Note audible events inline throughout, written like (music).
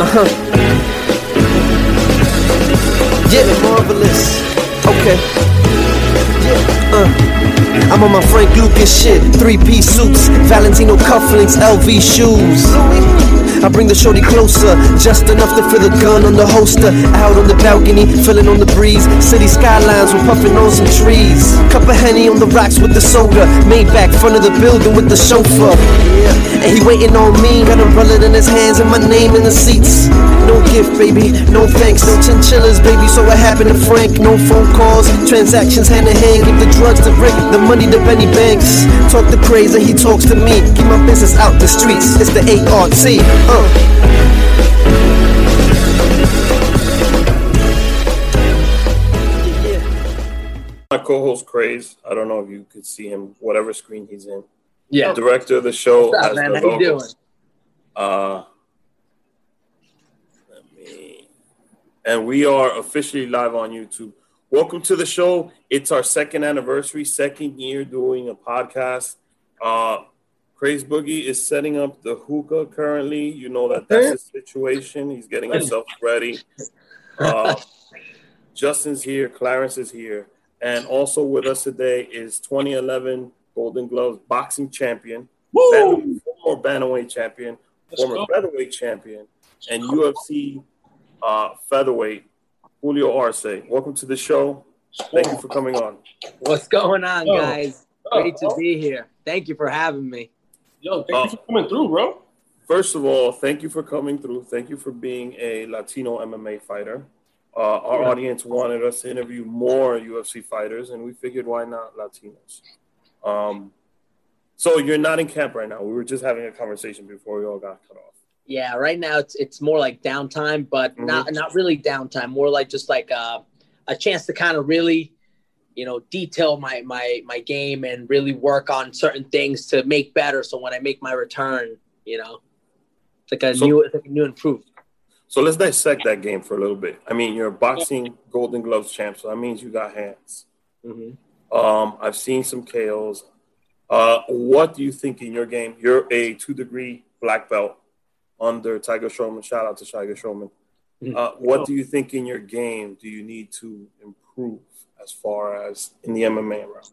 Uh-huh. (laughs) Yeah, marvelous. Okay. Yeah, uh. I'm on my Frank Lucas shit. Three piece suits, Valentino cufflinks, LV shoes. I bring the shorty closer, just enough to feel the gun on the holster. Out on the balcony, feeling on the breeze. City skylines, we're puffing on some trees. Cup of Henny on the rocks with the soda. Maybach, front of the building with the chauffeur. Yeah. And he waiting on me, got umbrella in his hands and my name in the seats. No gift, baby, no thanks, no chinchillas, baby. So what happened to Frank? No phone calls, transactions hand in hand. Give the drugs to Rick, the money to Benny Banks. Talk the crazy, he talks to me. Keep my business out the streets. It's the ART. My co-host Craze. I don't know if you could see him, whatever screen he's in. Yeah. Director of the show. What's up, man? How you doing? Uh, let me. And we are officially live on YouTube. Welcome to the show. It's our second anniversary, second year doing a podcast. Uh, Craze Boogie is setting up the hookah currently. You know that that's his situation. He's getting himself ready. Uh, (laughs) Justin's here. Clarence is here. And also with us today is 2011 Golden Gloves boxing champion, Woo! former bantamweight champion, Let's former go. featherweight champion, and UFC uh, featherweight Julio Arce. Welcome to the show. Thank you for coming on. What's going on, guys? Great to be here. Thank you for having me. Yo, thank uh, you for coming through, bro. First of all, thank you for coming through. Thank you for being a Latino MMA fighter. Uh, our yeah. audience wanted us to interview more UFC fighters, and we figured why not Latinos? Um, so you're not in camp right now. We were just having a conversation before we all got cut off. Yeah, right now it's it's more like downtime, but mm-hmm. not not really downtime. More like just like uh, a chance to kind of really you know detail my my my game and really work on certain things to make better so when i make my return you know it's like a so, new it's like a new improved so let's dissect that game for a little bit i mean you're a boxing golden gloves champ so that means you got hands mm-hmm. um i've seen some KOs uh what do you think in your game you're a two degree black belt under tiger Schulmann. shout out to tiger Schulmann. Mm-hmm. uh, what do you think in your game do you need to improve as far as in the MMA realm?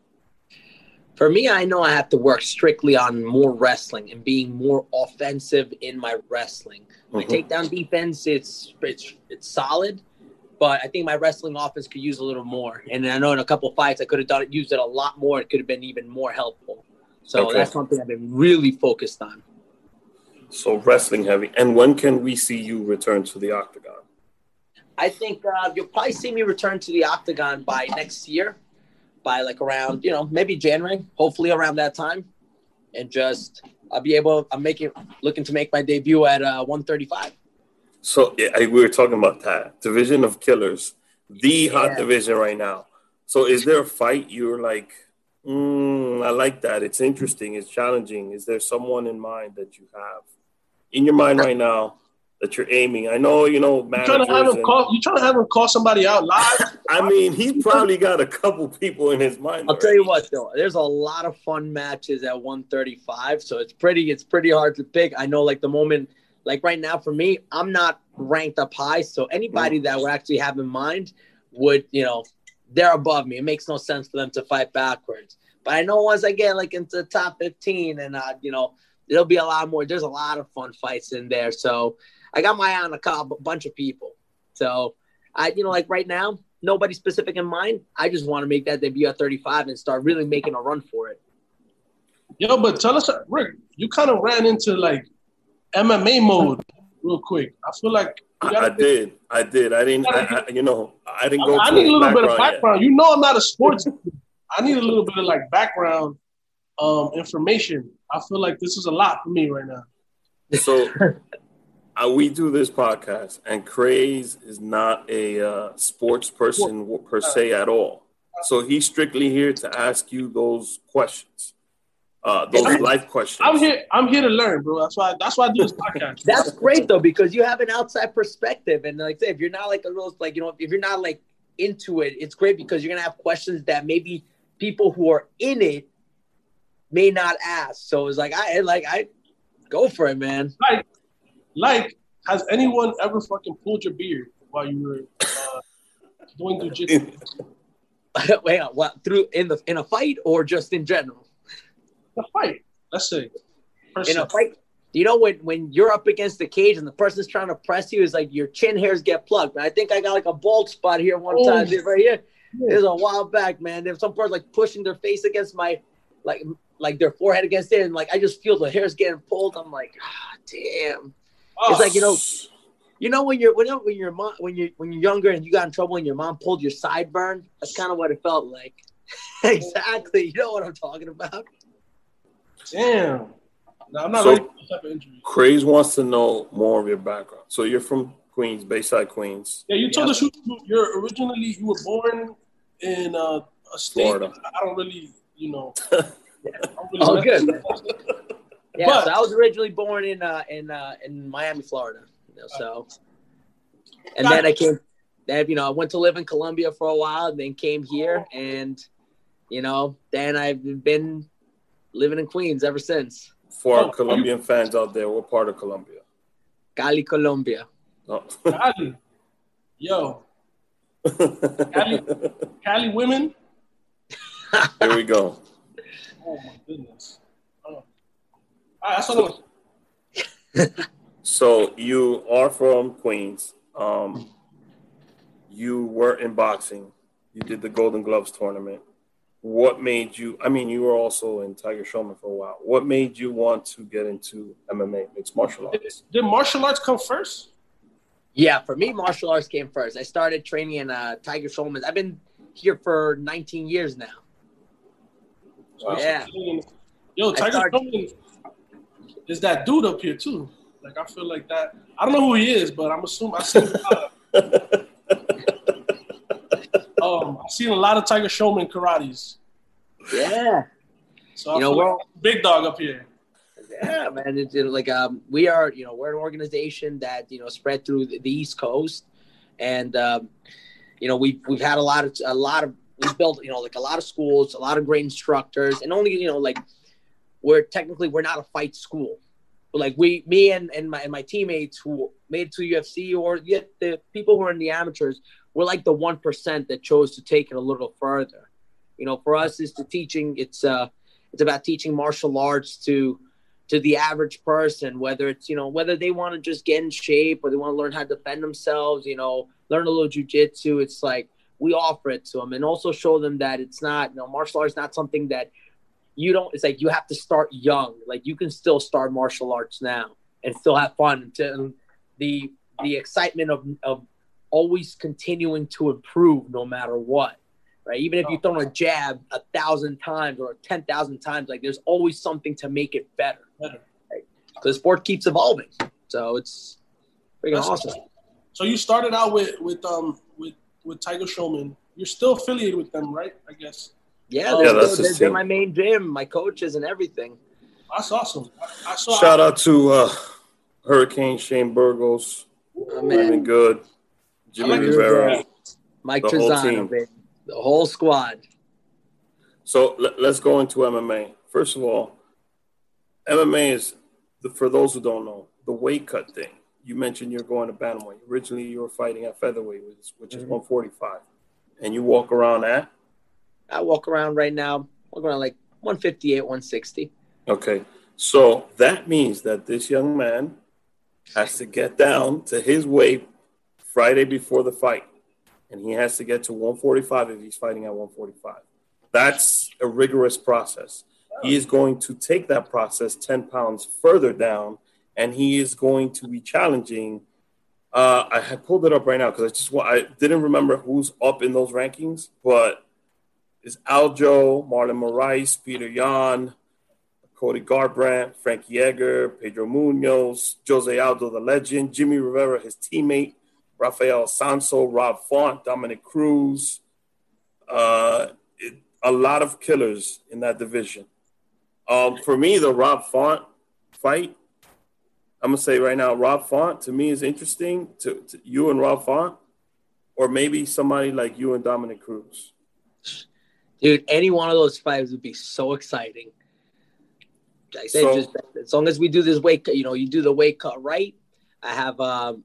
For me, I know I have to work strictly on more wrestling and being more offensive in my wrestling. My mm-hmm. takedown defense, it's it's it's solid, but I think my wrestling offense could use a little more. And I know in a couple fights I could have done it, used it a lot more. It could have been even more helpful. So okay. that's something I've been really focused on. So wrestling heavy. And when can we see you return to the octagon? I think uh, you'll probably see me return to the octagon by next year, by like around you know maybe January, hopefully around that time, and just I'll be able. I'm making looking to make my debut at uh, 135. So yeah, we were talking about that division of killers, the yeah. hot division right now. So is there a fight you're like, mm, I like that. It's interesting. It's challenging. Is there someone in mind that you have in your mind right now? That you're aiming. I know, you know, you trying to have him call. You trying to have him call somebody out live? (laughs) I mean, he's probably got a couple people in his mind. I'll already. tell you what, though, there's a lot of fun matches at 135, so it's pretty. It's pretty hard to pick. I know, like the moment, like right now for me, I'm not ranked up high, so anybody mm. that would actually have in mind would, you know, they're above me. It makes no sense for them to fight backwards. But I know once I get like into the top 15, and uh, you know, there'll be a lot more. There's a lot of fun fights in there, so I got my eye on a couple, bunch of people. So I, you know, like right now, nobody specific in mind. I just want to make that debut at 35 and start really making a run for it. Yo, but tell us, Rick, you kind of ran into like MMA mode real quick. I feel like I, I did. I did. I didn't. I, I, you know, I didn't go. I, need a little bit of background. Yet. You know, I'm not a sports. (laughs) I need a little bit of like background um, information. I feel like this is a lot for me right now. So uh, we do this podcast, and Craze is not a uh, sports person per se at all. So he's strictly here to ask you those questions, uh, those I'm, life questions. I'm here. I'm here to learn, bro. That's why. That's why I do this podcast. (laughs) that's great though, because you have an outside perspective, and like say if you're not like a little like you know if you're not like into it, it's great because you're gonna have questions that maybe people who are in it may not ask. So it's like I like I go for it, man. Like like has anyone ever fucking pulled your beard while you were uh, doing jujitsu? (laughs) Wait, what? Through in the in a fight or just in general? The fight, let's say. In a fight, you know when when you're up against the cage and the person's trying to press you, is like your chin hairs get plucked. I think I got like a bald spot here one oh, time right here. Yeah. It was a while back, man. If some person like pushing their face against my like like their forehead against it, and like I just feel the hairs getting pulled. I'm like, ah, damn. Oh. It's like you know, you know when you're when, when you're mom, when you when you're younger and you got in trouble and your mom pulled your sideburn. That's kind of what it felt like. (laughs) exactly. You know what I'm talking about. Damn. No, I'm not so, ready type of injury. Craze wants to know more of your background. So you're from Queens, Bayside, Queens. Yeah, you told yeah. us you, you're originally you were born in uh, a state. Florida. I don't really, you know. (laughs) really oh, good. (laughs) yeah, but, so I was originally born in uh, in uh, in Miami, Florida. You know, so, and then I came. Then you know, I went to live in Colombia for a while, and then came here, and you know, then I've been living in Queens ever since. For our oh, Colombian fans out there, what part of Colombia? Cali, Colombia. Oh. Cali. Yo. Cali, (laughs) Cali women. Here we go. Oh my goodness. Right, that's (laughs) so you are from Queens. Um, you were in boxing. You did the Golden Gloves tournament. What made you i mean you were also in tiger schulmann for a while. What made you want to get into mma mixed martial arts? did, did martial arts come first? Yeah for me martial arts came first. I started training in uh, tiger schulmann i've been here for 19 years now. Wow. yeah. Yo tiger started... schulmann is that dude up here too like i feel like that i don't know who he is but i'm assuming i see (laughs) um, I've seen a lot of Tiger Schulmann karates. Yeah. So I you know, we're big dog up here. Yeah, man. It's like um, we are, you know, we're an organization that you know spread through the East Coast, and um, you know we've we've had a lot of a lot of we've built you know like a lot of schools, a lot of great instructors, and only you know like we're technically we're not a fight school. Like we, me and, and my and my teammates who made it to UFC or yet the people who are in the amateurs, we're like the one percent that chose to take it a little further. You know, for us, is the teaching. It's uh, it's about teaching martial arts to to the average person, whether it's you know whether they want to just get in shape or they want to learn how to defend themselves. You know, learn a little jujitsu. It's like we offer it to them and also show them that it's not you know martial arts not something that you don't. It's like you have to start young. Like you can still start martial arts now and still have fun. To the the excitement of of always continuing to improve no matter what. Right. Even if you throw a jab a thousand times or ten thousand times, like there's always something to make it better. better. Right? The sport keeps evolving. So it's freaking awesome. So you started out with with um with with Tiger Schulmann You're still affiliated with them, right? I guess. Yeah, yeah that's they're, they're my main gym, my coaches, and everything. That's awesome. I, I saw, Shout out to uh, Hurricane Shane Burgos. Oh, man. good. Jimmy Rivera, Mike the Trizano, whole the whole squad. So let, us go into MMA. First of all, MMA is the, for those who don't know the weight cut thing. You mentioned you're going to bantamweight. Originally, you were fighting at featherweight, which, which mm-hmm. is 145, and you walk around at. I walk around right now. Walk around like 158, 160. Okay, so that means that this young man has to get down to his weight Friday before the fight, and he has to get to 145 if he's fighting at 145. That's a rigorous process. He is going to take that process 10 pounds further down, and he is going to be challenging. Uh, I pulled it up right now because I just I didn't remember who's up in those rankings, but it's Aljo, Marlon Moraes, Petr Yan, Cody Garbrandt, Frankie Edgar, Pedro Munhoz, Jose Aldo, the legend, Jimmy Rivera, his teammate, Raphael Assunção, Rob Font, Dominick Cruz. Uh, it, a lot of killers in that division. Um, for me, the Rob Font fight, I'm gonna say right now, Rob Font to me is interesting. To, to you and Rob Font, or maybe somebody like you and Dominick Cruz. Dude, any one of those fights would be so exciting. I said, so, just as long as we do this weight, cut, you know, you do the weight cut right, I have um,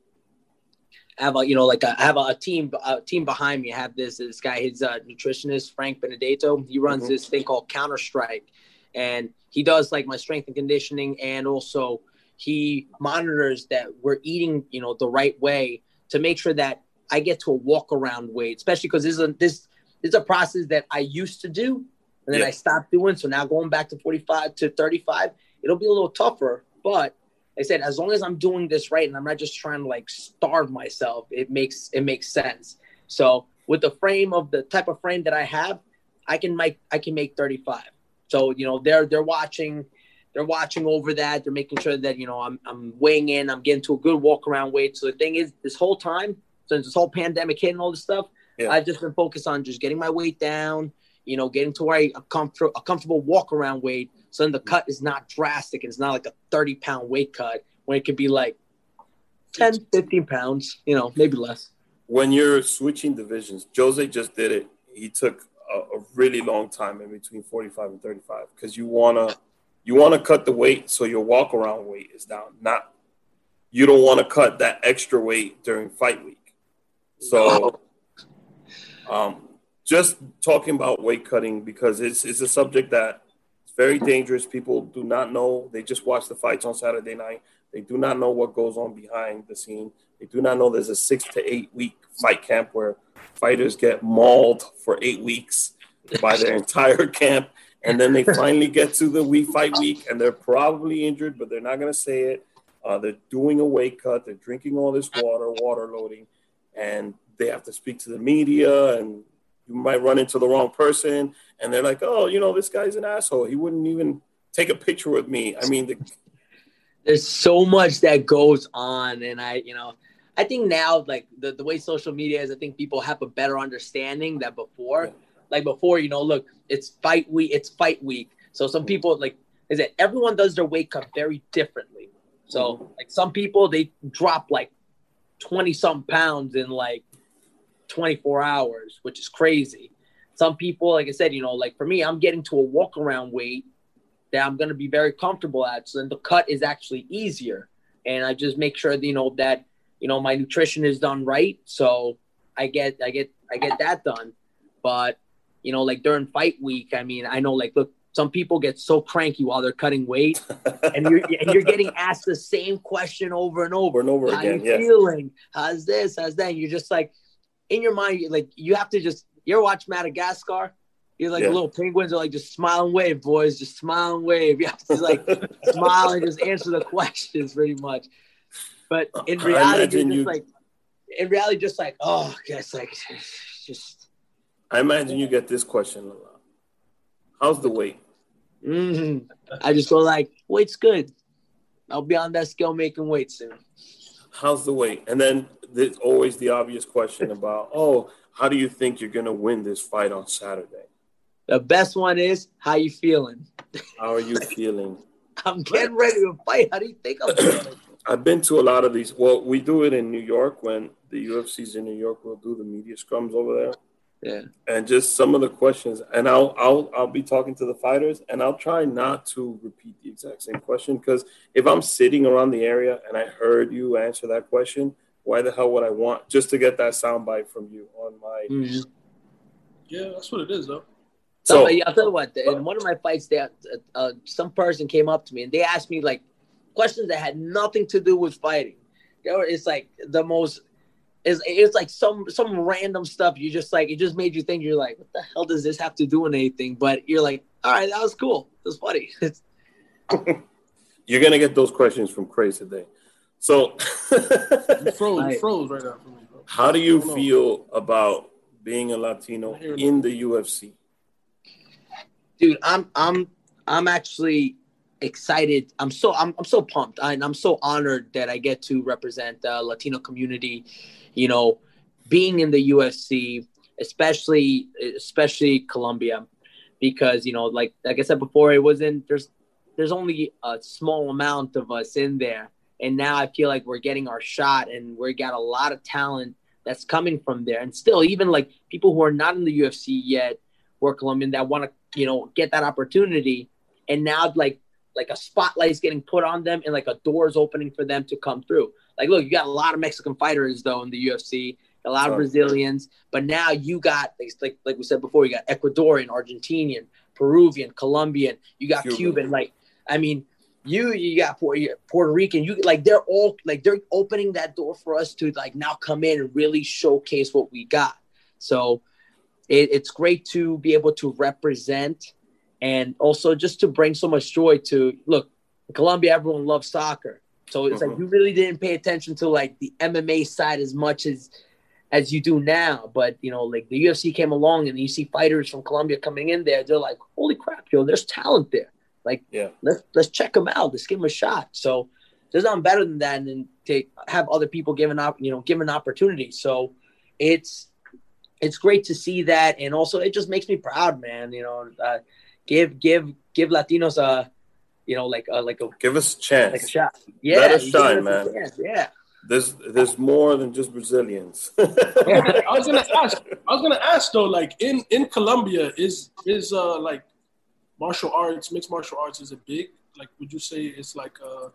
I have a you know like a, I have a, a team a team behind me. I have this this guy, his uh, nutritionist Frank Benedetto. He runs mm-hmm. this thing called Counter Strike, and he does like my strength and conditioning, and also he monitors that we're eating you know the right way to make sure that I get to a walk around weight, especially because this is a this, is a process that I used to do and then yeah. I stopped doing. So now going back to 45 to 35, it'll be a little tougher. But I said, as long as I'm doing this right and I'm not just trying to like starve myself, it makes it makes sense. So with the frame of the type of frame that I have, I can make I can make 35. So you know they're they're watching they're watching over that. They're making sure that you know I'm I'm weighing in. I'm getting to a good walk around weight. So the thing is, this whole time since this whole pandemic hit and all this stuff, yeah. I've just been focused on just getting my weight down. You know, getting to where I, a a comfortable walk around weight. So then the cut is not drastic. And it's not like a 30 pound weight cut when it could be like 10, 15 pounds. You know, maybe less. When you're switching divisions, Jose just did it. He took a, a really long time in between 45 and 35 because you wanna you want to cut the weight so your walk around weight is down. Not you don't want to cut that extra weight during fight week. So, um, just talking about weight cutting because it's it's a subject that it's very dangerous. People do not know. They just watch the fights on Saturday night. They do not know what goes on behind the scene. They do not know there's a six to eight week fight camp where fighters get mauled for eight weeks by their entire (laughs) camp and then they finally get to the week fight week and they're probably injured but they're not going to say it uh, they're doing a weight cut they're drinking all this water water loading and they have to speak to the media and you might run into the wrong person. And they're like oh you know this guy's an asshole. He wouldn't even take a picture with me. I mean the- (laughs) there's so much that goes on. And i you know i think now like the, the way social media is i think people have a better understanding that before. Yeah. Like before, you know, look, it's fight week, it's fight week. So some people like is that everyone does their wake up very differently. So mm-hmm. like some people they drop like 20 some pounds in like 24 hours, which is crazy. Some people, like I said, you know, like for me, I'm getting to a walk around weight that I'm gonna be very comfortable at. So then the cut is actually easier. And I just make sure that, you know that you know my nutrition is done right. So I get I get I get that done. But you know, like during fight week, I mean, I know like look, some people get so cranky while they're cutting weight, (laughs) and you're and you're getting asked the same question over and over, and over How again. you feeling? How's this? How's that? And you're just like in your mind, like you have to just. You ever watch Madagascar? You're like yeah. little penguins are like just smile and wave, boys. Just smile and wave. You have to like (laughs) smile and just answer the questions pretty much. But in reality, just you... like in reality, just like oh, guess like just I imagine you get this question a lot. How's the weight? Mm-hmm. I just go like, weight's good. I'll be on that scale making weight soon. How's the weight? And then there's always the obvious question (laughs) about, oh, how do you think you're gonna win this fight on Saturday? The best one is how you feeling. How are you feeling? (laughs) I'm getting ready to fight. How do you think I'm feeling? (clears throat) I've been to a lot of these. Well, we do it in New York when the UFC's in New York. We'll do the media scrums over there. Yeah. And just some of the questions, and I'll I'll I'll be talking to the fighters, and I'll try not to repeat the exact same question because if I'm sitting around the area and I heard you answer that question, why the hell would I want just to get that soundbite from you on my? Mm-hmm. Yeah, that's what it is, though. So, so I'll tell you what. In one of my fights, there, uh, some person came up to me and they asked me like questions that had nothing to do with fighting. You it's like the most it's, it's like some some random stuff you just like it just made you think you're like what the hell does this have to do with anything? But you're like all right that was cool. It was funny. (laughs) You're gonna get those questions from Craze today. So (laughs) you froze, you froze right now for me, bro. how do you feel about being a Latino in the UFC dude I'm I'm I'm actually excited. I'm so I'm, I'm so pumped. I, and I'm so honored that I get to represent the Latino community you know, being in the UFC, especially especially Colombia, because you know, like like I said before, it wasn't there's there's only a small amount of us in there, and now I feel like we're getting our shot, and we got a lot of talent that's coming from there, and still even like people who are not in the UFC yet, who Colombian that want to you know get that opportunity, and now like like a spotlight is getting put on them and like a door is opening for them to come through. Like, look, you got a lot of Mexican fighters though in the UFC, a lot of Brazilians, but now you got like like we said before, you got Ecuadorian, Argentinian, Peruvian, Colombian, you got Cuban. Cuban like, I mean, you you got Puerto Rican, you like they're all like they're opening that door for us to like now come in and really showcase what we got. So it, it's great to be able to represent and also just to bring so much joy to look Colombia. Everyone loves soccer, so it's like mm-hmm. you really didn't pay attention to like the MMA side as much as as you do now. But you know, like the UFC came along and you see fighters from Colombia coming in there, they're like, holy crap, yo, there's talent there. Like, yeah, let's let's check them out. Let's give them a shot. So there's nothing better than that, and to have other people given up, you know, given opportunity. So it's it's great to see that, and also it just makes me proud, man. You know, uh, give give give Latinos a, you know, like a, like a give us a chance, like a shot. Yeah, let us shine, man. Yeah. There's there's more than just Brazilians. (laughs) I was gonna ask. I was gonna ask though, like in in Colombia, is is uh like martial arts, mixed martial arts, is it big? Like, would you say it's like uh?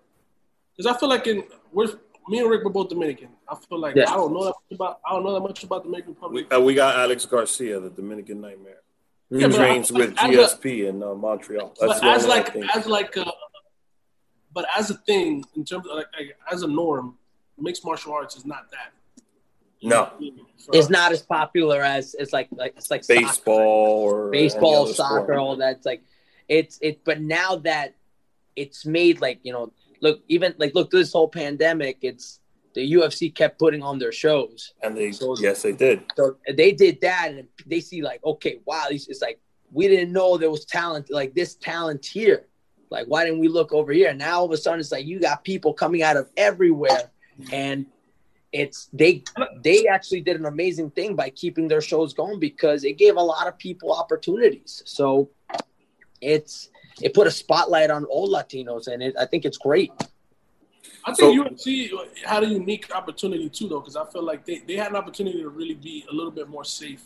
Because I feel like in we're me and Rick were both Dominican. I feel like yeah. I don't know that much about I don't know that much about the Dominican Republic. We, uh, we got Alex Garcia, the Dominican Nightmare. He yeah, trains I, with GSP a, in uh, Montreal. That's but as like as like a, but as a thing in terms of like, like as a norm, mixed martial arts is not that. No, it's not as popular as it's like like it's like baseball soccer. or baseball, soccer, sport. all that. It's like it's it. But now that it's made like you know, look even like look this whole pandemic, it's the UFC kept putting on their shows. And they so, yes they did. So they did that, and they see like okay, wow, it's like we didn't know there was talent like this talent here. Like why didn't we look over here? And Now all of a sudden it's like you got people coming out of everywhere, and it's they they actually did an amazing thing by keeping their shows going because it gave a lot of people opportunities. So it's it put a spotlight on all Latinos, and it, I think it's great. I think so, UFC had a unique opportunity too, though, because I feel like they, they had an opportunity to really be a little bit more safe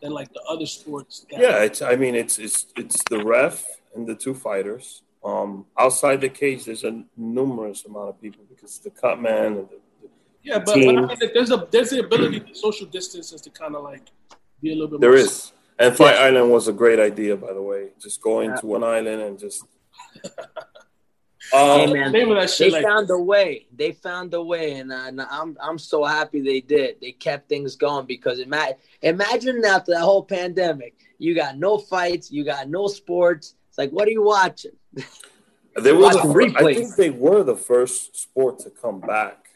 than like the other sports. yeah, it's. I mean, it's it's it's the ref and the two fighters. Um, outside the cage, there's a numerous amount of people because the cut man and the, the yeah, but, but I mean, there's a there's the ability to social distance is to kind of like be a little bit. There is. Safe. And Fight yeah. Island was a great idea, by the way. Just going yeah. to one island and just. (laughs) Um, hey man, they like found a way. They found a way, and, uh, and, I'm I'm so happy they did. They kept things going because ima- imagine after that whole pandemic, you got no fights, you got no sports. It's like, what are you watching? They were the first, I think they were the first sport to come back.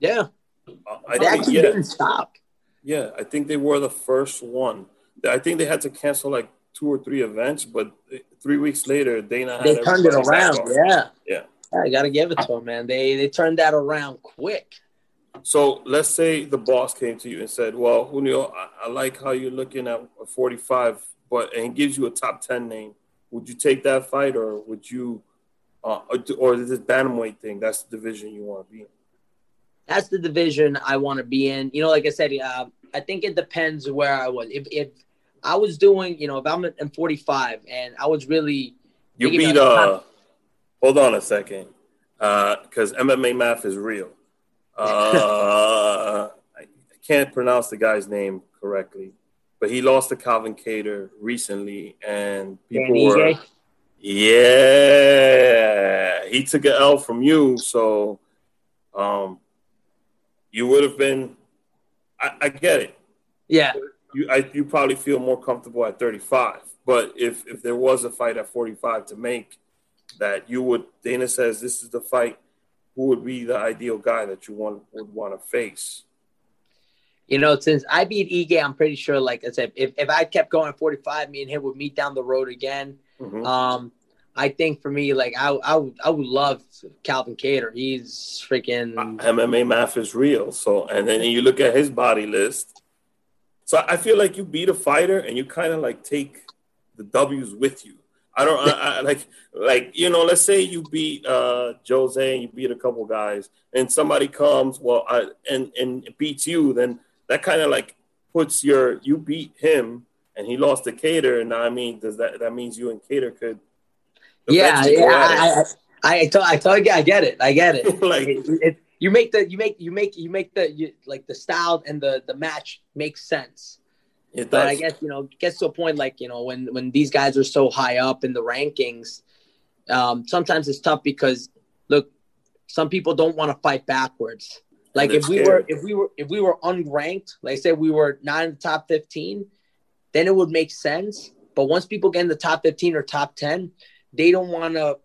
Yeah, uh, I they think, actually yeah. didn't stop. Yeah, I think they were the first one. I think they had to cancel like two or three events, but three weeks later, Dana they turned it around. Yeah, yeah. I got to give it to them, man. They they turned that around quick. So let's say the boss came to you and said, "Well, Julio, I, I like how you're looking at 45, but and gives you a top 10 name. Would you take that fight, or would you, uh, or, or this bantamweight thing? That's the division you want to be in." That's the division I want to be in. You know, like I said, uh, I think it depends where I was. If if I was doing, you know, if I'm in 45 and I was really. You beat, uh, hold on a second, because uh, MMA math is real. (laughs) Uh, I can't pronounce the guy's name correctly, but he lost to Calvin Kattar recently, and people Danny were. Yeah, he took an L from you, so um, you would have been. I, I get it. Yeah, you I, you probably feel more comfortable at 35. But if if there was a fight at 45 to make, that you would Dana says this is the fight. Who would be the ideal guy that you want would want to face? You know, since I beat Ige, I'm pretty sure. Like I said, if, if I kept going 45, me and him would meet down the road again. Mm-hmm. Um, I think for me, like I, I would, I would love Calvin Kattar. He's freaking MMA math is real. So, and then you look at his body list. So I feel like you beat a fighter and you kind of like take the W's with you. I don't I, I, like like you know. Let's say you beat uh, Jose and you beat a couple guys, and somebody comes well I, and and beats you. Then that kind of like puts your you beat him and he lost to Kattar, And I mean, does that that means you and Kattar could? Yeah, yeah. I, I, I, I, I get it. I get it. (laughs) like it, it, you make the you make you make you make the you, like the style and the the match makes sense. It But I guess you know, gets to a point like you know when when these guys are so high up in the rankings, um, sometimes it's tough because look, some people don't want to fight backwards. Like if we scared. were if we were if we were unranked, like I said, we were not in the top fifteen, then it would make sense. But once people get in the top fifteen or top ten, they don't want to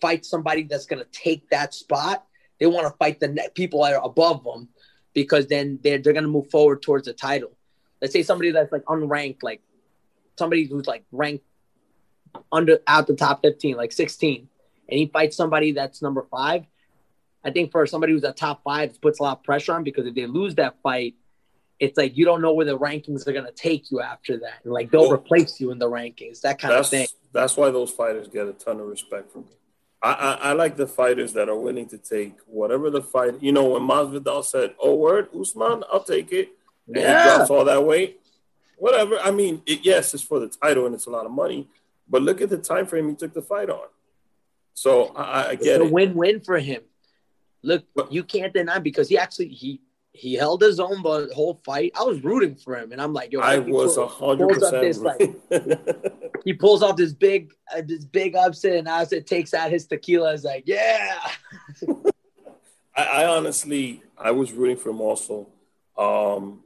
fight somebody that's going to take that spot. They want to fight the people that are above them because then they're, they're going to move forward towards the title. Let's say somebody that's like unranked, like somebody who's like ranked under out the top 15, like 16, and he fights somebody that's number five. I think for somebody who's a top five, it puts a lot of pressure on because if they lose that fight, it's like you don't know where the rankings are going to take you after that. And like they'll Well, replace you in the rankings, that kind of thing. that's why those fighters get a ton of respect from me. I, I, I like the fighters that are willing to take whatever the fight. You know, when Masvidal said, "Oh, word, Usman, I'll take it," and he Yeah. drops all that weight. Whatever. I mean, it, yes, it's for the title and it's a lot of money, but look at the time frame he took the fight on. So I, I- I It's get a it. win-win for him. Look, But- you can't deny because he actually he he held his own the whole fight. I was rooting for him, and I'm like, yo, I was a hundred pulls up this, percent. (laughs) he pulls off this big uh, this big upset, and as it takes out his tequila, is like, yeah, (laughs) I, I honestly, I was rooting for him also. Um,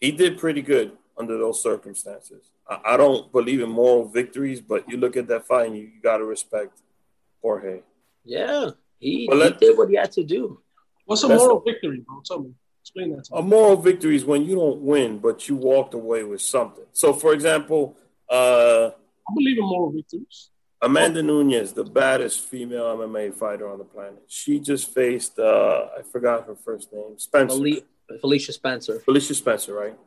he did pretty good under those circumstances. I, I don't believe in moral victories, but you look at that fight and you, you got to respect Jorge. yeah. He, he let- did what he had to do. What's a That's- moral victory, bro? Tell me. Explain that to A moral victory is when you don't win, but you walked away with something. So, for example, uh, I believe in moral victories. Amanda Nunes, the baddest female MMA fighter on the planet, she just faced, uh, I forgot her first name, Spencer. Felicia, Felicia Spencer. Felicia Spencer, right?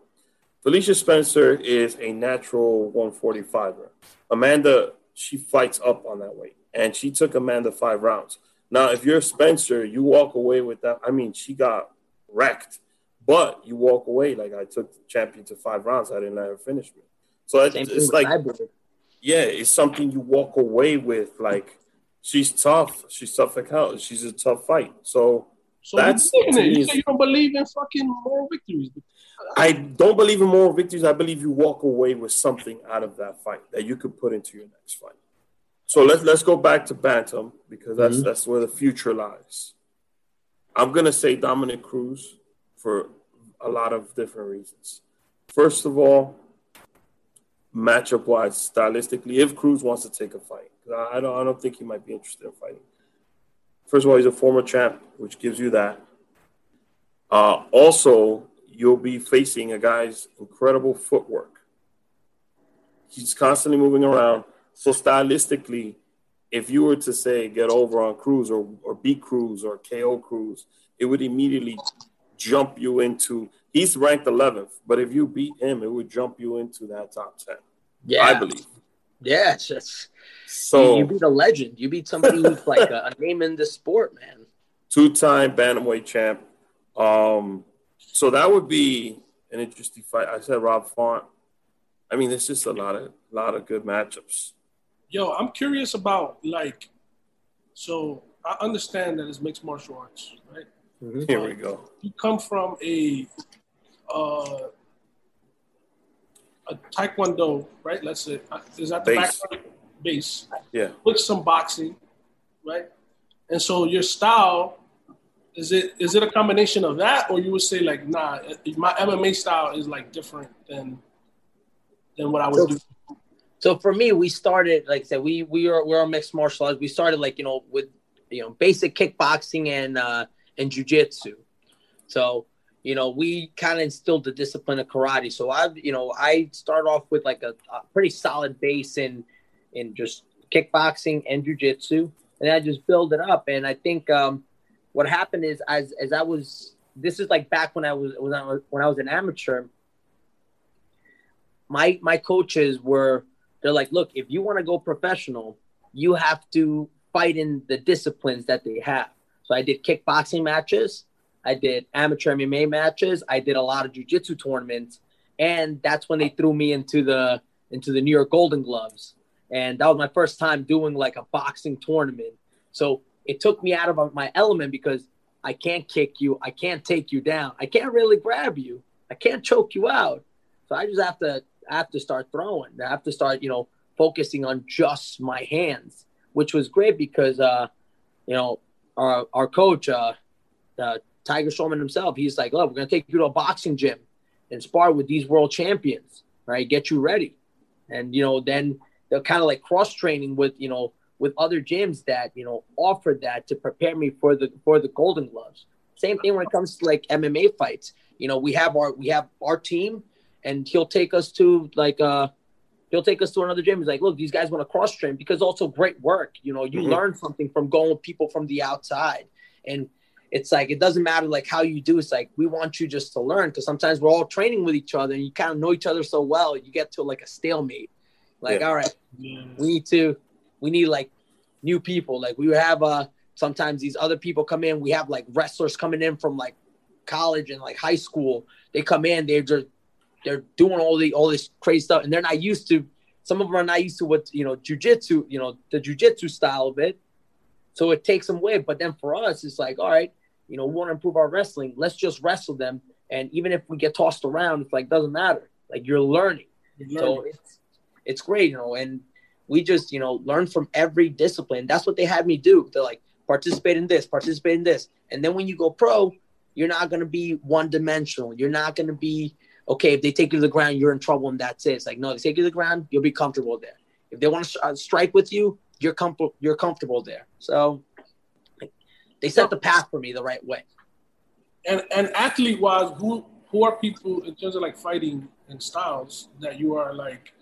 Felicia Spencer is a natural 145er. Amanda, she fights up on that weight, and she took Amanda five rounds. Now, if you're Spencer, you walk away with that. I mean, she got wrecked, but you walk away like I took the champion to five rounds. I didn't let her finish me. So it's, it's like, yeah, it's something you walk away with. Like, she's tough. She's tough like hell. She's a tough fight. So So That's- you, believe in to it. me you is- say you don't believe in fucking moral victories. I don't believe in moral victories. I believe you walk away with something out of that fight that you could put into your next fight. So let's let's go back to Bantam because that's Mhm. that's where the future lies. I'm gonna say Dominick Cruz for a lot of different reasons. First of all, matchup wise, stylistically, if Cruz wants to take a fight, I don't I don't think he might be interested in fighting. First of all, he's a former champ, which gives you that. Uh, also, you'll be facing a guy's incredible footwork. He's constantly moving around. So stylistically, if you were to say get over on Cruz or, or beat Cruz or KO Cruz, it would immediately jump you into he's ranked 11th, but if you beat him, it would jump you into that top 10. Yeah, I believe. Yeah, it's just So you, you beat a legend. You beat somebody who's like a, a name in the sport, man. two-time bantamweight champ. Um, so that would be an interesting fight. I said Rob Font. I mean, there's just a lot of lot of good matchups. Yo, I'm curious about like, so I understand that it's mixed martial arts, right? Here we go. You come from a uh, a taekwondo, right? Let's say uh, is that the Base. background base Yeah. with some boxing, right? And so your style is it is it a combination of that, or you would say like, nah, my MMA style is like different than than what I would do. So for me, we started like I said, we we are we're a mixed martial arts. We started like you know with you know basic kickboxing and uh and jujitsu. So you know we kind of instilled the discipline of karate. So I you know I start off with like a, a pretty solid base in in just kickboxing and jujitsu, and I just build it up. And I think um what happened is as as I was this is like back when I was when I was when I was an amateur. My my coaches were they're like, look, if you want to go professional, you have to fight in the disciplines that they have. So I did kickboxing matches, I did amateur MMA matches, I did a lot of jujitsu tournaments, and that's when they threw me into the into the New York Golden Gloves, and that was my first time doing like a boxing tournament. So it took me out of my element because I can't kick you. I can't take you down. I can't really grab you. I can't choke you out. So I just have to I have to start throwing. I have to start, you know, focusing on just my hands, which was great because uh, you know, our our coach, uh, uh Tiger Schulmann himself, he's like, "Look, we're gonna take you to a boxing gym and spar with these world champions, right? Get you ready." And you know, then they're kind of like cross training with you know with other gyms that you know offered that to prepare me for the for the Golden Gloves. Same thing when it comes to like MMA fights. You know, we have our we have our team, and he'll take us to like uh he'll take us to another gym. He's like, look, these guys want to cross train because also great work. You know, you mm-hmm. learn something from going with people from the outside, and it's like it doesn't matter like how you do. It's like we want you just to learn because sometimes we're all training with each other and you kind of know each other so well, you get to like a stalemate. Like, yeah. all right, we need to we need like new people. Like we have uh sometimes these other people come in. We have like wrestlers coming in from like college and like high school. They come in, they're just they're doing all the all this crazy stuff, and they're not used to. Some of them are not used to what you know, jujitsu. You know, the jujitsu style of it. So it takes them away. But then for us, it's like, all right, you know, we want to improve our wrestling. Let's just wrestle them. And even if we get tossed around, it's like doesn't matter. Like you're learning. You're learning. So it's it's great, you know, and we just, you know, learn from every discipline. That's what they had me do. They're like, participate in this, participate in this. And then when you go pro, you're not going to be one dimensional. You're not going to be, okay, if they take you to the ground, you're in trouble and that's it. It's like, no, they take you to the ground, you'll be comfortable there. If they want to uh, strike with you, you're comfortable, you're comfortable there. So they set the path for me the right way. And, and athlete wise, who, who are people in terms of like fighting and styles that you are like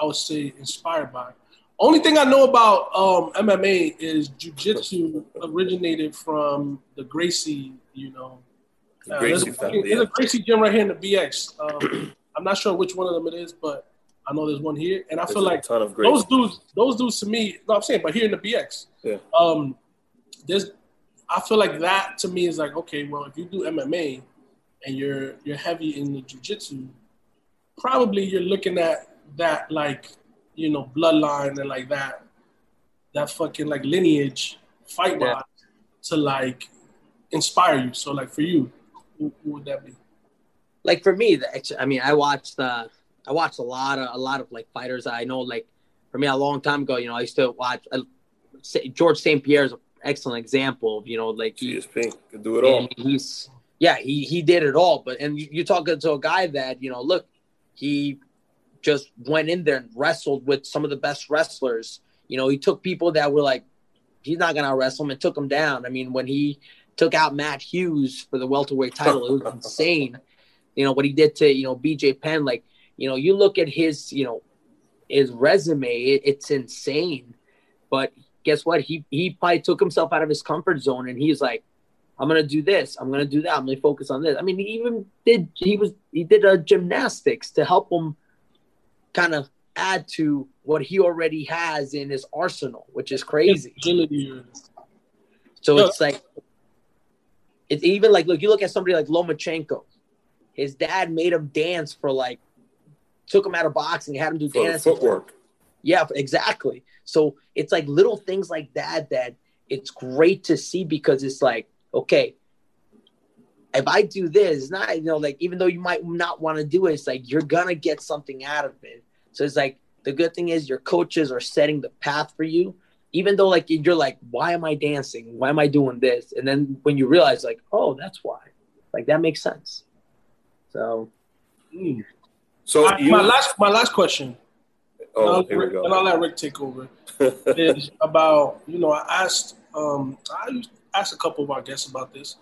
I would say inspired by. Only thing I know about um, MMA is jujitsu originated from the Gracie, you know. Uh, Gracie there's, family, there's a Gracie gym right here in the BX. Um, (clears throat) I'm not sure which one of them it is, but I know there's one here, and I there's feel like those dudes, those dudes to me, no, I'm saying, but here in the BX, yeah. Um, there's, I feel like that to me is like, okay, well, if you do MMA and you're you're heavy in the jujitsu, probably you're looking at that like you know bloodline and like that that fucking like lineage fight yeah. to like inspire you. So like for you, who, who would that be? Like for me, the, I mean, I watched uh, I watched a lot of a lot of like fighters. I know like for me a long time ago, you know, I used to watch uh, George St. Pierre is an excellent example of you know like he GSP could do it all. He's yeah, he he did it all. But and you, you're talking to a guy that you know, look, he just went in there and wrestled with some of the best wrestlers. You know, he took people that were like, he's not gonna wrestle him and took him down. I mean, when he took out Matt Hughes for the welterweight title, it was insane. You know what he did to you know BJ Penn. Like you know, you look at his you know his resume, it, it's insane. But guess what? He he probably took himself out of his comfort zone, and he's like, I'm gonna do this. I'm gonna do that. I'm gonna focus on this. I mean, he even did. He was he did a gymnastics to help him kind of add to what he already has in his arsenal, which is crazy. So it's like it's even like look, you look at somebody like Lomachenko. His dad made him dance for like took him out of boxing, had him do for dance footwork. Yeah, exactly. So it's like little things like that that it's great to see because it's like, okay, if I do this, not you know, like even though you might not want to do it, it's like you're gonna get something out of it. So it's like the good thing is your coaches are setting the path for you, even though like you're like, why am I dancing? Why am I doing this? And then when you realize like, oh, that's why, like that makes sense. So, mm. so I, you, my last my last question. Oh, and I'll, Rick, and I'll let Rick take over. (laughs) is about you know I asked um I asked a couple of our guests about this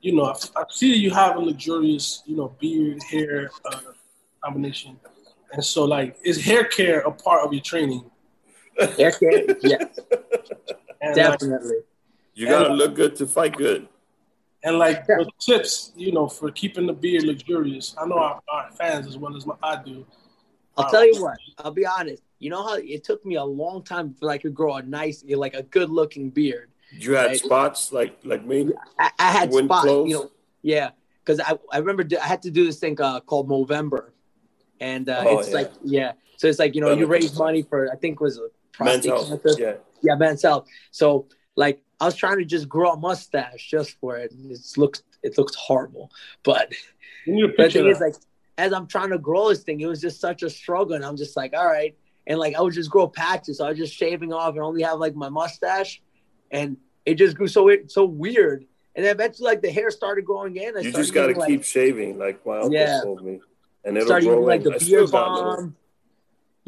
you know, I, I see that you have a luxurious, you know, beard, hair uh, combination. And so, like, is hair care a part of your training? Hair care. (laughs) And Definitely. Like, you gotta look good to fight good. And like yeah. the tips, you know, for keeping the beard luxurious. I know our, our fans as well as my, I do. I'll um, tell you what. I'll be honest. You know how it took me a long time for like to grow a nice, like a good looking beard. You had right? spots like like me. I, I had spots, clothes. you know. Yeah, because I, I remember I had to do this thing uh, called Movember, and uh, oh, it's yeah. like yeah, so it's like you know you raise money for I think it was a prostate men's health. Yeah, yeah, men's health. So Like I was trying to just grow a mustache just for it. And It looks it looks horrible, but the thing is like as I'm trying to grow this thing, it was just such a struggle, and I'm just like, all right, and like I would just grow patches. So I was just shaving off and only have like my mustache, and it just grew so so weird. And eventually, like the hair started growing in. I you just got to keep like, shaving, like my uncle yeah. told me, and it'll grow using, like the beard balm.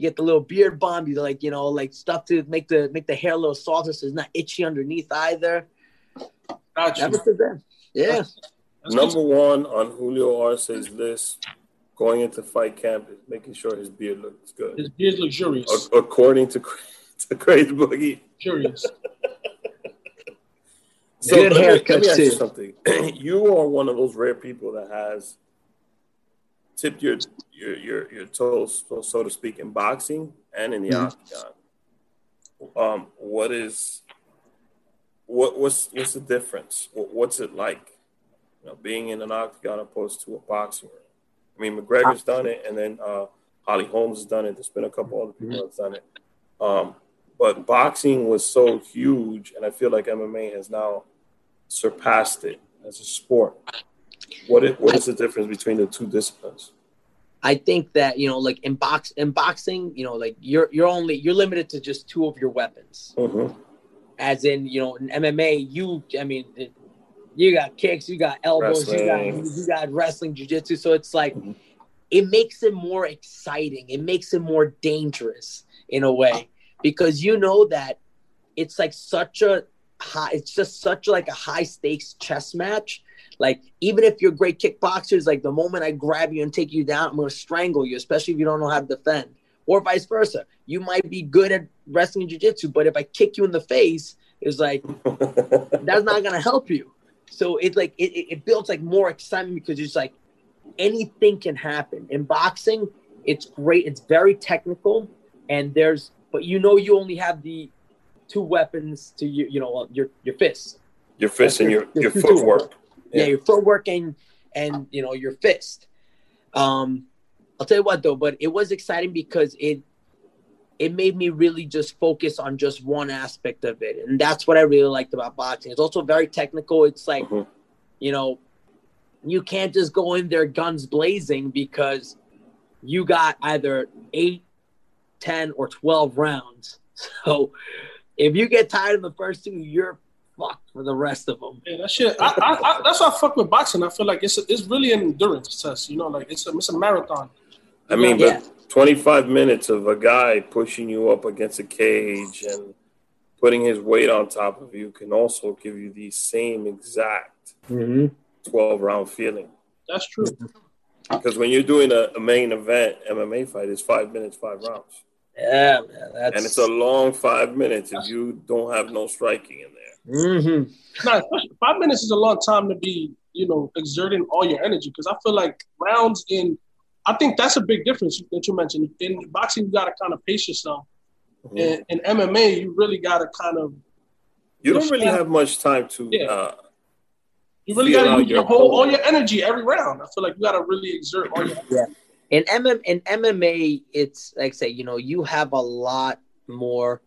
You get the little beard balm. You like you know like stuff to make the make the hair a little softer, so it's not itchy underneath either. Gotcha. Yeah. Number one on Julio Arce's list going into fight camp is making sure his beard looks good. His beard luxurious. According to (laughs) to Crazy Boogie. Curious. so good let haircut me, let me ask too. you something. (clears throat) you are one of those rare people that has tipped your your your, your toes, so, so to speak, in boxing and in the mm-hmm. octagon. Um, what is what what's what's the difference? What, what's it like? You know, being in an octagon opposed to a boxing ring. I mean, McGregor's done it, and then uh, Holly Holmes has done it. There's been a couple other people mm-hmm. that's done it. Um, but boxing was so huge, and I feel like MMA has now surpassed it as a sport. What is, what is the difference between the two disciplines? I think that you know, like in box in boxing, you know, like you're you're only you're limited to just two of your weapons. Mm-hmm. As in, you know, in MMA, you I mean, you got kicks, you got elbows, wrestling. you got you got wrestling, jujitsu. So it's like mm-hmm. it makes it more exciting. It makes it more dangerous in a way because you know that it's like such a high. It's just such like a high stakes chess match. Like even if you're great kickboxers, like the moment I grab you and take you down, I'm gonna strangle you, especially if you don't know how to defend. Or vice versa. You might be good at wrestling and jiu-jitsu, but if I kick you in the face, it's like (laughs) that's not gonna help you. So it's like it, it builds like more excitement because it's like anything can happen. In boxing, it's great. It's very technical, and there's but you know you only have the two weapons to you you know your your fists. Your fist and your your, your footwork. Yeah. yeah, your footwork and and you know your fist. Um, I'll tell you what though, but it was exciting because it it made me really just focus on just one aspect of it. And that's what I really liked about boxing. It's also very technical. It's like, mm-hmm. you know, you can't just go in there guns blazing because you got either eight, 10, or 12 rounds. (laughs) So if you get tired in the first two, you're fucked for the rest of them. Yeah, that shit. I, I, I, that's why I fuck with boxing. I feel like it's a, it's really an endurance test. You know, like it's a it's a marathon. I mean, yeah. but 25 minutes of a guy pushing you up against a cage and putting his weight on top of you can also give you the same exact mm-hmm. 12 round feeling. That's true. Because when you're doing a, a, main event MMA fight, it's five minutes, five rounds. Yeah, man, that's... and it's a long five minutes if you don't have no striking in there. Mm-hmm. Now, five minutes is a long time to be, you know, exerting all your energy. Because I feel like rounds in I think that's a big difference that you mentioned. In boxing, you got to kind of pace yourself. Mm-hmm. In, in, MMA, you really got to kind of. You don't really have much time to. Yeah. Uh, you really got to use your whole all your energy every round. I feel like you got to really exert all your. Yeah. In MM in MMA, it's like I say, you know, you have a lot more.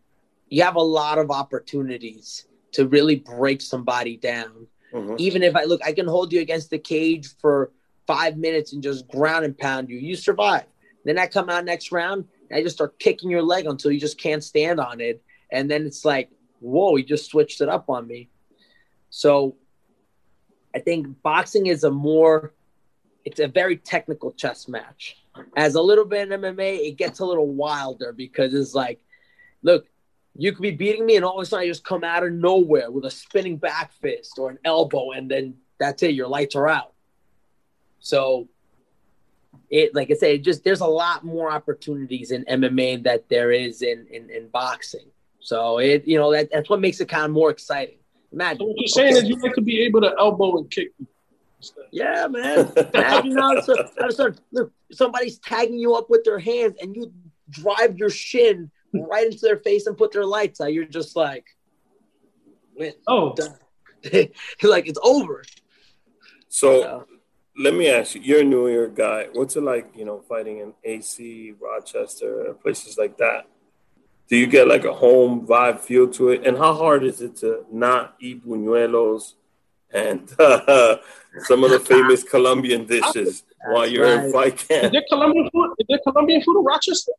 You have a lot of opportunities to really break somebody down. Mm-hmm. Even if I look, I can hold you against the cage for five minutes and just ground and pound you. You survive. Then I come out next round and I just start kicking your leg until you just can't stand on it. And then it's like, whoa, he just switched it up on me. So I think boxing is a more, it's a very technical chess match. As a little bit in MMA, it gets a little wilder because it's like, look, you could be beating me and all of a sudden I just come out of nowhere with a spinning back fist or an elbow and then that's it, your lights are out. So it like I said, just there's a lot more opportunities in MMA that there is in in, in boxing. So it you know that, that's what makes it kind of more exciting. Imagine. So what you're saying okay. is you like to be able to elbow and kick. Yeah, man. Imagine how so, so, look, somebody's tagging you up with their hands and you drive your shin (laughs) right into their face and put their lights out. You're just like, oh, (laughs) like it's over. So let me ask you, you're a New York guy. What's it like, you know, fighting in AC, Rochester, places like that? do you get like a home vibe feel to it? And how hard is it to not eat buñuelos and uh, (laughs) some of the famous Colombian dishes while you're in fight Is camp? there Colombian food? Is there Colombian food in Rochester?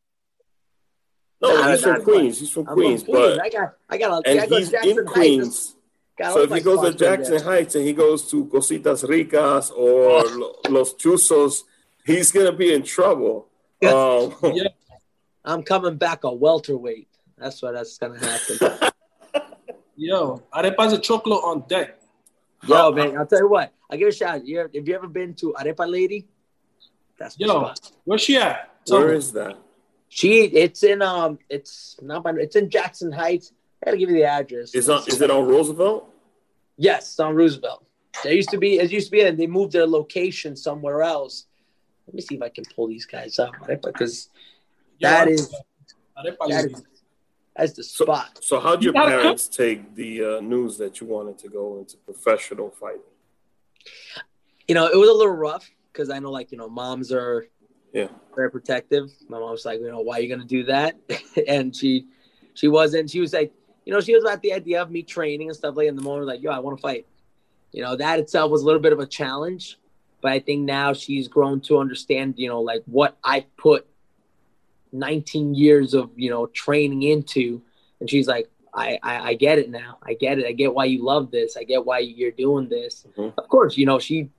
No, Nah, he's from. Queens. He's from I'm Queens, from Queens. but I got, I got, a, and I go he's Jackson in Queens. Got So if my he goes to Jackson there. Heights and he goes to Cositas Ricas or Los Chuzos, he's gonna be in trouble. (laughs) Um, Yeah. (laughs) I'm coming back a welterweight. That's what that's gonna happen. (laughs) Yo, arepas de choclo on deck. Yo, man, I'll tell you what. I give a shout. out. You ever, have you ever been to Arepa Lady? That's the Yo, spot. where's she at? Tell Where me. is that? She, it's in um, it's not by, it's in Jackson Heights. I gotta give you the address. Is on is it on Roosevelt? Yes, it's on Roosevelt. There used to be, it used to be, and they moved their location somewhere else. Let me see if I can pull these guys up, right? Because Yo, that is arepa that lady. is that's the spot. So how'd your parents take the uh, news that you wanted to go into professional fighting? You know, it was a little rough because I know, like, you know, moms are Yeah. very protective. My mom was like, you know, why are you gonna do that? (laughs) and she, she wasn't. She was like, you know, she was about the idea of me training and stuff like. In the moment, like, yo, I want to fight. You know, that itself was a little bit of a challenge, but I think now she's grown to understand, you know, like what I put 19 years of you know training into, and she's like, I, I, I get it now. I get it. I get why you love this. I get why you're doing this. Mhm. Of course, you know she.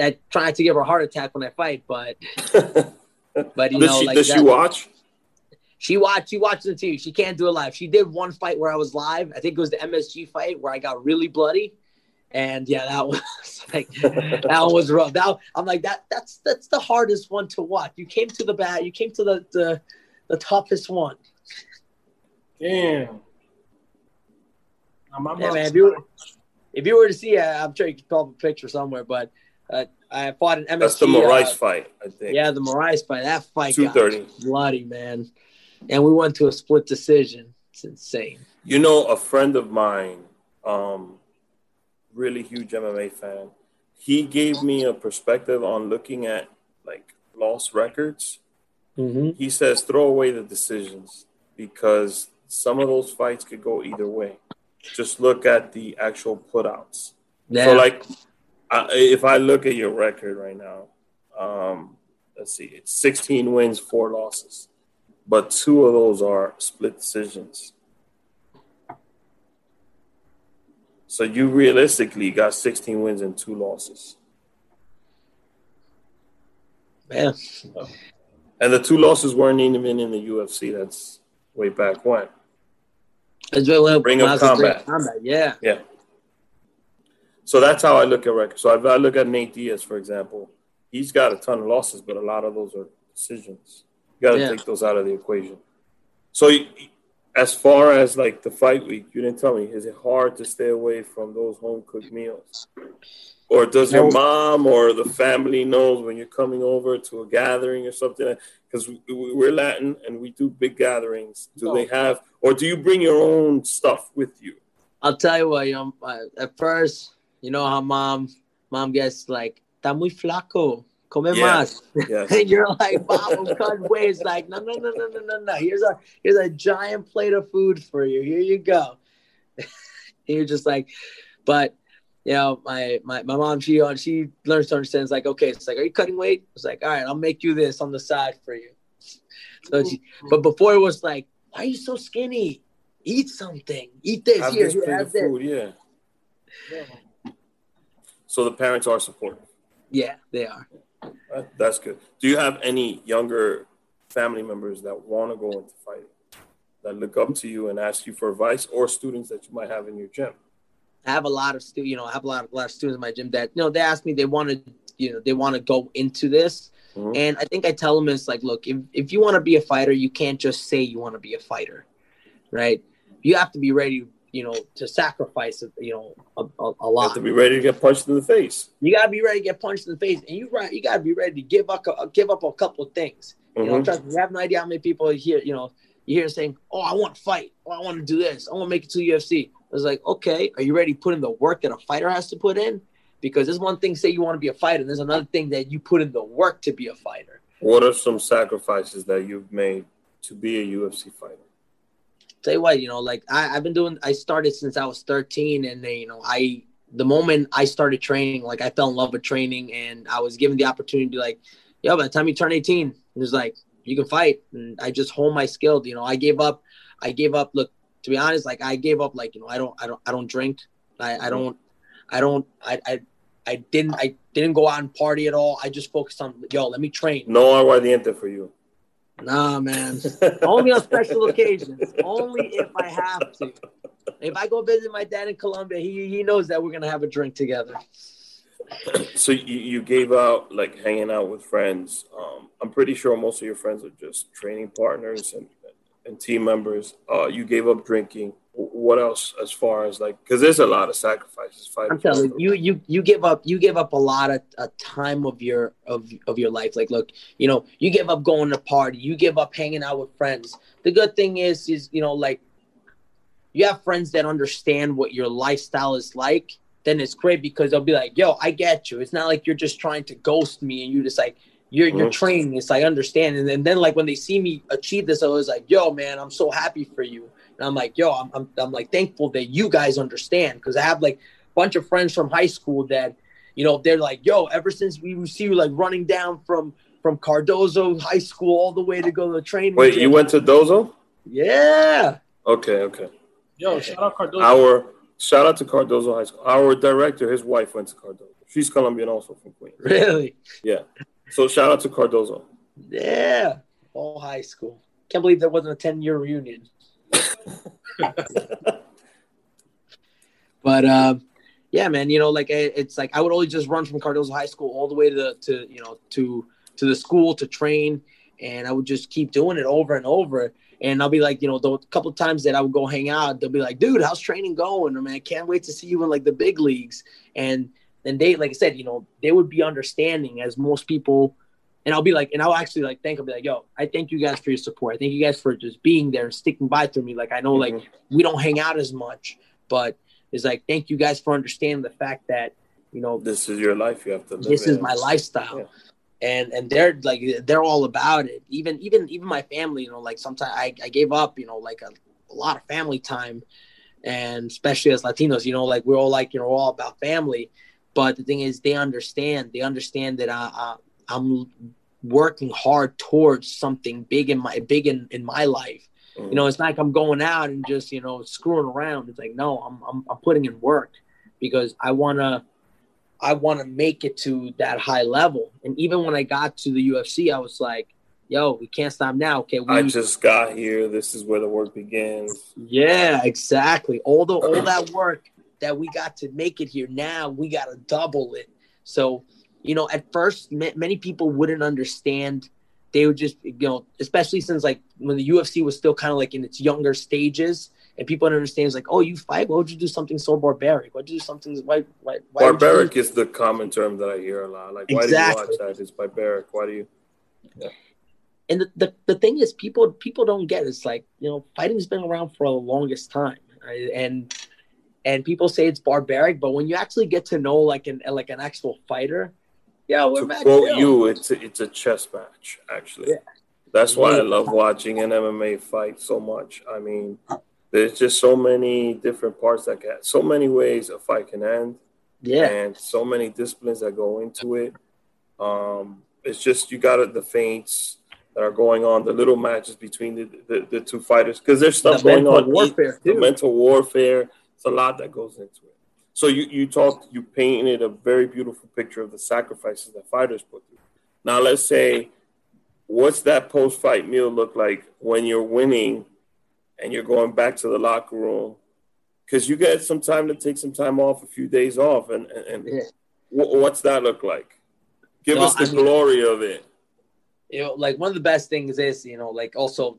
I tried to give her a heart attack when I fight, but (laughs) but you does know, she like does that, she watch? she watched. She watched the TV. She can't do it live. She did one fight where I was live. I think it was the MSG fight where I got really bloody, and yeah, that (laughs) was like that one was rough. That I'm like that. That's that's the hardest one to watch. You came to the bat. You came to the the, the toughest one. Damn. Now, my Yeah, man. If you were, if you were to see, uh, I'm sure you could pull up a picture somewhere. But uh, I fought an MSG. That's the Moraes uh, fight, I think. yeah, the Moraes fight. That fight two got bloody, man. And we went to a split decision. It's insane. You know, a friend of mine, um, really huge MMA fan, he gave me a perspective on looking at like lost records. Mm-hmm. He says throw away the decisions because some of those fights could go either way. Just look at the actual putouts. Yeah. So, like, I, if I look at your record right now, um, let's see, it's 16 wins, four losses, but two of those are split decisions. So you realistically got 16 wins and two losses, yeah. and the two losses weren't even in the UFC. That's way back when. It's really Ring of I was in Combat. combat. Yeah. Yeah. So that's how I look at records. So if I look at Nate Diaz, for example, he's got a ton of losses, but a lot of those are decisions. You got to Yeah. take those out of the equation. So as far as like the fight week, you didn't tell me, is it hard to stay away from those home cooked meals? Or does your mom or the family knows when you're coming over to a gathering or something? Because we're Latin and we do big gatherings. Do No. they have, or do you bring your own stuff with you? I'll tell you what, you know, at first, you know how mom mom gets like, está muy flaco, come Yeah. más. Yes. (laughs) And you're like, mom, cut away. (laughs) It's like, no, no, no, no, no, no, no. Here's a here's a giant plate of food for you. Here you go. and (laughs) you're just like, but you know, my my, my mom, she on she learns to understand. It's like, okay, it's like, are you cutting weight? It's like, all right, I'll make you this on the side for you. So she, but before it was like, why are you so skinny? Eat something. Eat this. have here, this here, plate have of this. food, yeah. So the parents are supportive. Yeah, they are. That's good. Do you have any younger family members that want to go into fighting, that look up to you and ask you for advice, or students that you might have in your gym? I have a lot of stu- you know, I have a lot of, a lot of students in my gym that you know they ask me they want to you know they want to go into this, Mhm. and I think I tell them it's like, look, if if you want to be a fighter, you can't just say you want to be a fighter, right? You have to be ready, you know, to sacrifice, you know, a, a, a You have lot. to be ready to get punched in the face. You gotta be ready to get punched in the face, and you right, you gotta be ready to give up, a, give up a couple of things. You know, Mhm. trust me, you have no idea how many people are here, you know, you hear saying, "Oh, I want to fight. Oh, I want to do this. I want to make it to UFC." I was like, "Okay, are you ready to put in the work that a fighter has to put in?" Because there's one thing say you want to be a fighter, and there's another thing that you put in the work to be a fighter. What are some sacrifices that you've made to be a UFC fighter? Tell you what, you know, like I, I've been doing. I started since I was 13, and then, you know, I the moment I started training, like I fell in love with training, and I was given the opportunity to like, yo, by the time you turn 18, it was like you can fight, and I just honed my skill. You know, I gave up. I gave up. Look, to be honest, like I gave up. Like you know, I don't, I don't, I don't drink. I, I mm-hmm. don't, I don't, I, I, I didn't, I didn't go out and party at all. I just focused on, yo, let me train. No aguardiente for you. Nah, man. (laughs) Only on special occasions. Only if I have to. If I go visit my dad in Colombia, he he knows that we're gonna have a drink together. So you, you gave out like hanging out with friends. Um, I'm pretty sure most of your friends are just training partners and and team members. Uh, you gave up drinking. What else as far as like because there's a lot of sacrifices. I'm telling you, you, you you give up you give up a lot of a time of your of of your life. Like, look, you know, you give up going to party, you give up hanging out with friends. The good thing is, is you know, like you have friends that understand what your lifestyle is like. Then it's great because they'll be like, "Yo, I get you." It's not like you're just trying to ghost me and you just like you're you're mm-hmm. training this. I understand. And then, and then like when they see me achieve this, I was like, yo, man, I'm so happy for you. And I'm like, yo, I'm I'm, I'm like thankful that you guys understand because I have like a bunch of friends from high school that, you know, they're like, yo, ever since we see you like running down from from Cardozo High School all the way to go to the train. Wait, you went to Dozo? Yeah. Okay, okay. Yo, shout out Cardozo. Our shout out to Cardozo High School. Our director, his wife went to Cardozo. She's Colombian also from Queens. Really? Yeah. So shout out to Cardozo. Yeah, all high school. Can't believe there wasn't a ten year reunion. (laughs) but um, yeah, man, you know, like it's like I would always just run from Cardozo High School all the way to the, to you know to to the school to train, and I would just keep doing it over and over. And I'll be like, you know, the couple times that I would go hang out, they'll be like, dude, how's training going? I mean, I can't wait to see you in like the big leagues. And then they, like I said, you know, they would be understanding as most people. And I'll be like, and I'll actually like thank, I'll be like, yo, I thank you guys for your support. I thank you guys for just being there and sticking by through me. Like, I know mm-hmm. like we don't hang out as much, but it's like, thank you guys for understanding the fact that, you know, this is your life. You have to live This is my lifestyle. Yeah. And, and they're like they're all about it. Even even even my family, you know, like sometimes I, I gave up, you know, like a, a lot of family time, and especially as Latinos, you know, like we're all like you know all about family but the thing is, they understand. They understand that I, I I'm working hard towards something big in my big in, in my life. Mm-hmm. You know, it's not like I'm going out and just you know screwing around. It's like no, I'm I'm, I'm putting in work because I wanna I wanna make it to that high level. And even when I got to the UFC, I was like, yo, we can't stop now. Okay, we, I just got here. This is where the work begins. Yeah, exactly. All the all (clears throat) that work that we got to make it here. Now we got to double it. So, you know, at first, many people wouldn't understand. They would just, you know, especially since like when the UFC was still kind of like in its younger stages, and people don't understand. It's like, oh, you fight? Why would you do something so barbaric? Why'd you do something? Why? Why? why barbaric is the common term that I hear a lot. Like, why do you watch that? It's barbaric. Why do you? Yeah. And the, the, the thing is, people people don't get. It. It's like you know, fighting's been around for the longest time, right? and and people say it's barbaric, but when you actually get to know like an like an actual fighter, yeah, we're to quote you, it's a, it's a chess match actually. Yeah. That's why I love watching an MMA fight so much. I mean, there's just so many different parts that get so many ways a fight can end. Yeah, and so many disciplines that go into it. Um, it's just you got the feints that are going on, the little matches between the, the, the two fighters because there's stuff the going on. Warfare, the mental warfare it's a lot that goes into it. So you you talked, you painted a very beautiful picture of the sacrifices that fighters put through. Now let's say, what's that post fight meal look like when you're winning, and you're going back to the locker room? Because you get some time to take some time off, a few days off, and and, and yeah. what's that look like? Give us the I mean, glory of it. You know, like one of the best things is you know, like also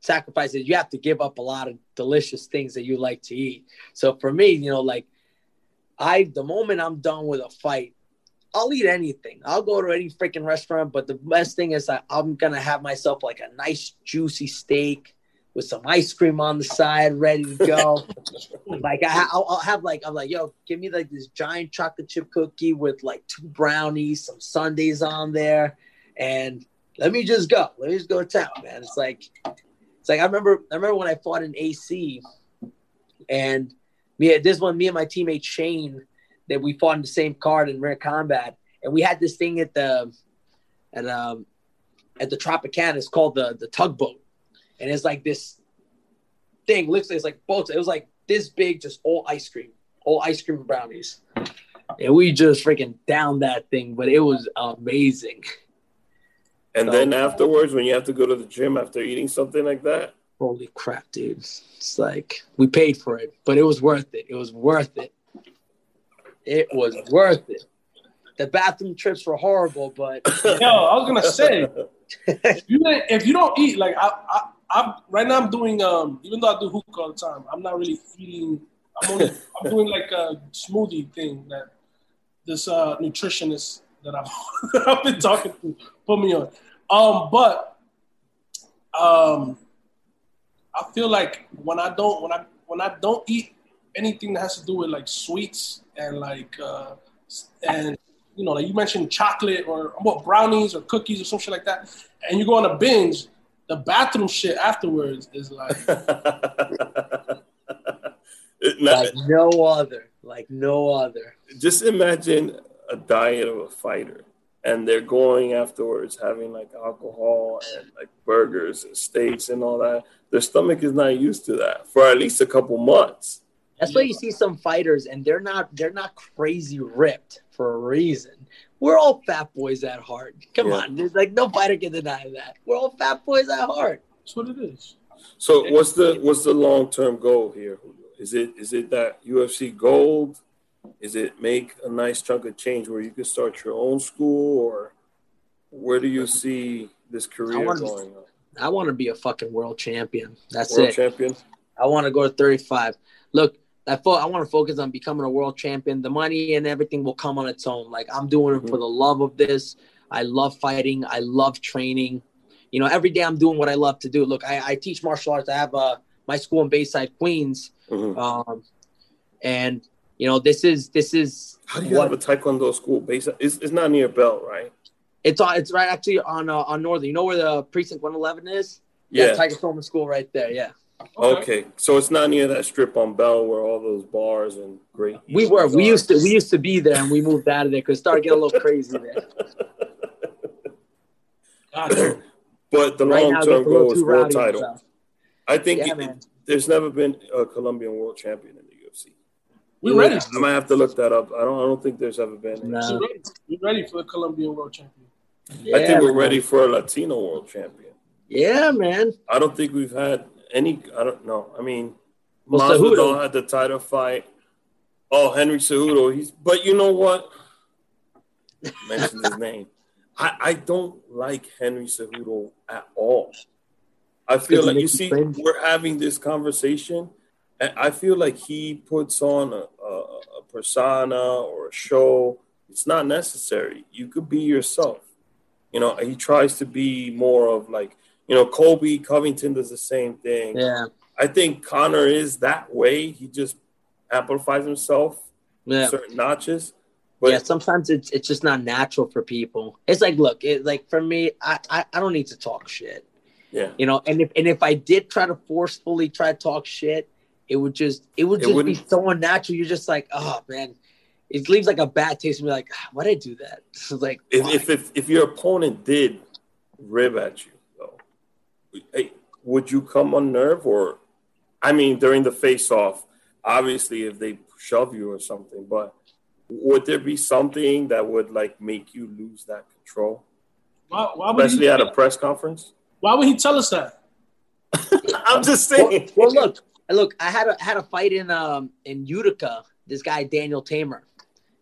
sacrifices, you have to give up a lot of delicious things that you like to eat. So for me, you know, like I, the moment I'm done with a fight, I'll eat anything. I'll go to any freaking restaurant. But the best thing is I, I'm gonna have myself like a nice juicy steak with some ice cream on the side, ready to go. (laughs) like I, will I'll have like I'm like, yo, give me like this giant chocolate chip cookie with like two brownies, some sundaes on there, and let me just go. Let me just go to town, man. It's like, it's like I remember. I remember when I fought in AC, and me, this one, me and my teammate Shane, that we fought in the same card in rare combat, and we had this thing at the, at um, at the Tropicana. It's called the the tugboat, and it's like this thing. Like it's like boats. It was like this big, just all ice cream, all ice cream brownies, and we just freaking down that thing. But it was amazing. (laughs) And then afterwards, when you have to go to the gym after eating something like that, Holy crap, dude! It's like we paid for it, but it was worth it. It was worth it. It was worth it. The bathroom trips were horrible, but (laughs) Yo, I was gonna say, if you, if you don't eat, like I, I, I'm right now, I'm doing um, even though I do hookah all the time, I'm not really eating. I'm only, I'm doing like a smoothie thing that this uh nutritionist that I've, (laughs) I've been talking to put me on. Um, but um, I feel like when I don't when I when I don't eat anything that has to do with like sweets and like uh, and you know like you mentioned chocolate or what brownies or cookies or some shit like that, and you go on a binge, the bathroom shit afterwards is like (laughs) like no other, like no other. just imagine a diet of a fighter and they're going afterwards having like alcohol and like burgers and steaks and all that their stomach is not used to that for at least a couple months That's why you see some fighters, and they're not they're not crazy ripped for a reason. We're all fat boys at heart. Come Yeah. on, there's like no fighter can deny that. We're all fat boys at heart. that's what it is. so what's the what's the long-term goal here is it is it that ufc gold is it make a nice chunk of change where you can start your own school or where do you see this career wanna- going I want to be a fucking world champion. That's world it. champion I want to go to 35. Look, I fo- I want to focus on becoming a world champion. The money and everything will come on its own. Like I'm doing it for the love of this. I love fighting. I love training. You know, every day I'm doing what I love to do. Look, I, I teach martial arts. I have uh, my school in Bayside, Queens, Mhm. um, and you know this is this is how do you what have a taekwondo school based it's, it's not near bell right it's on. It's right actually on uh, on Northern. You know where the precinct 111 is? yeah Tiger Schulmann School right there. Yeah, Okay, so it's not near that strip on Bell where all those bars and great. we were. We used to. We used to be there, and we moved out of there because it started getting a little crazy there. (laughs) But the Right long now, it term gets a little goal is too world rowdy and title. I think Yeah, it- there's never been a Colombian world champion in the We ready. I might have to look that up. I don't. I don't think there's ever been. No. We ready. We ready for the Colombian world champion. I think we're man. ready for a Latino world champion. Yeah, man. I don't think we've had any. I don't know. I mean, Well, Masvidal had the title fight. Oh, Henry Cejudo. He's. But you know what? (laughs) Mention his name. I, I don't like Henry Cejudo at all. I feel like you see, cringe. we're having this conversation, and I feel like he puts on a, a, a persona or a show. It's not necessary. You could be yourself. You know, he tries to be more of like, you know, Colby Covington does the same thing. Yeah, I think Conor is that way. He just amplifies himself yeah. certain notches. But yeah, sometimes it's it's just not natural for people. It's like, look, it like for me, I, I I don't need to talk shit, yeah, you know. And if and if I did try to forcefully try to talk shit, it would just it would It just be so unnatural. You're just like, oh man, it leaves like a bad taste. And you're like, ah, why did I do that? (laughs) It's like, if, if if if your opponent did rib at you, though, hey, would you come on nerve or? I mean, during the face off, obviously, if they shove you or something, but would there be something that would like make you lose that control, Why, why, would especially he, at a press conference? why would he tell us that? (laughs) I'm just well, saying. well, look, look, I had a had a fight in um in Utica. This guy Daniel Tamer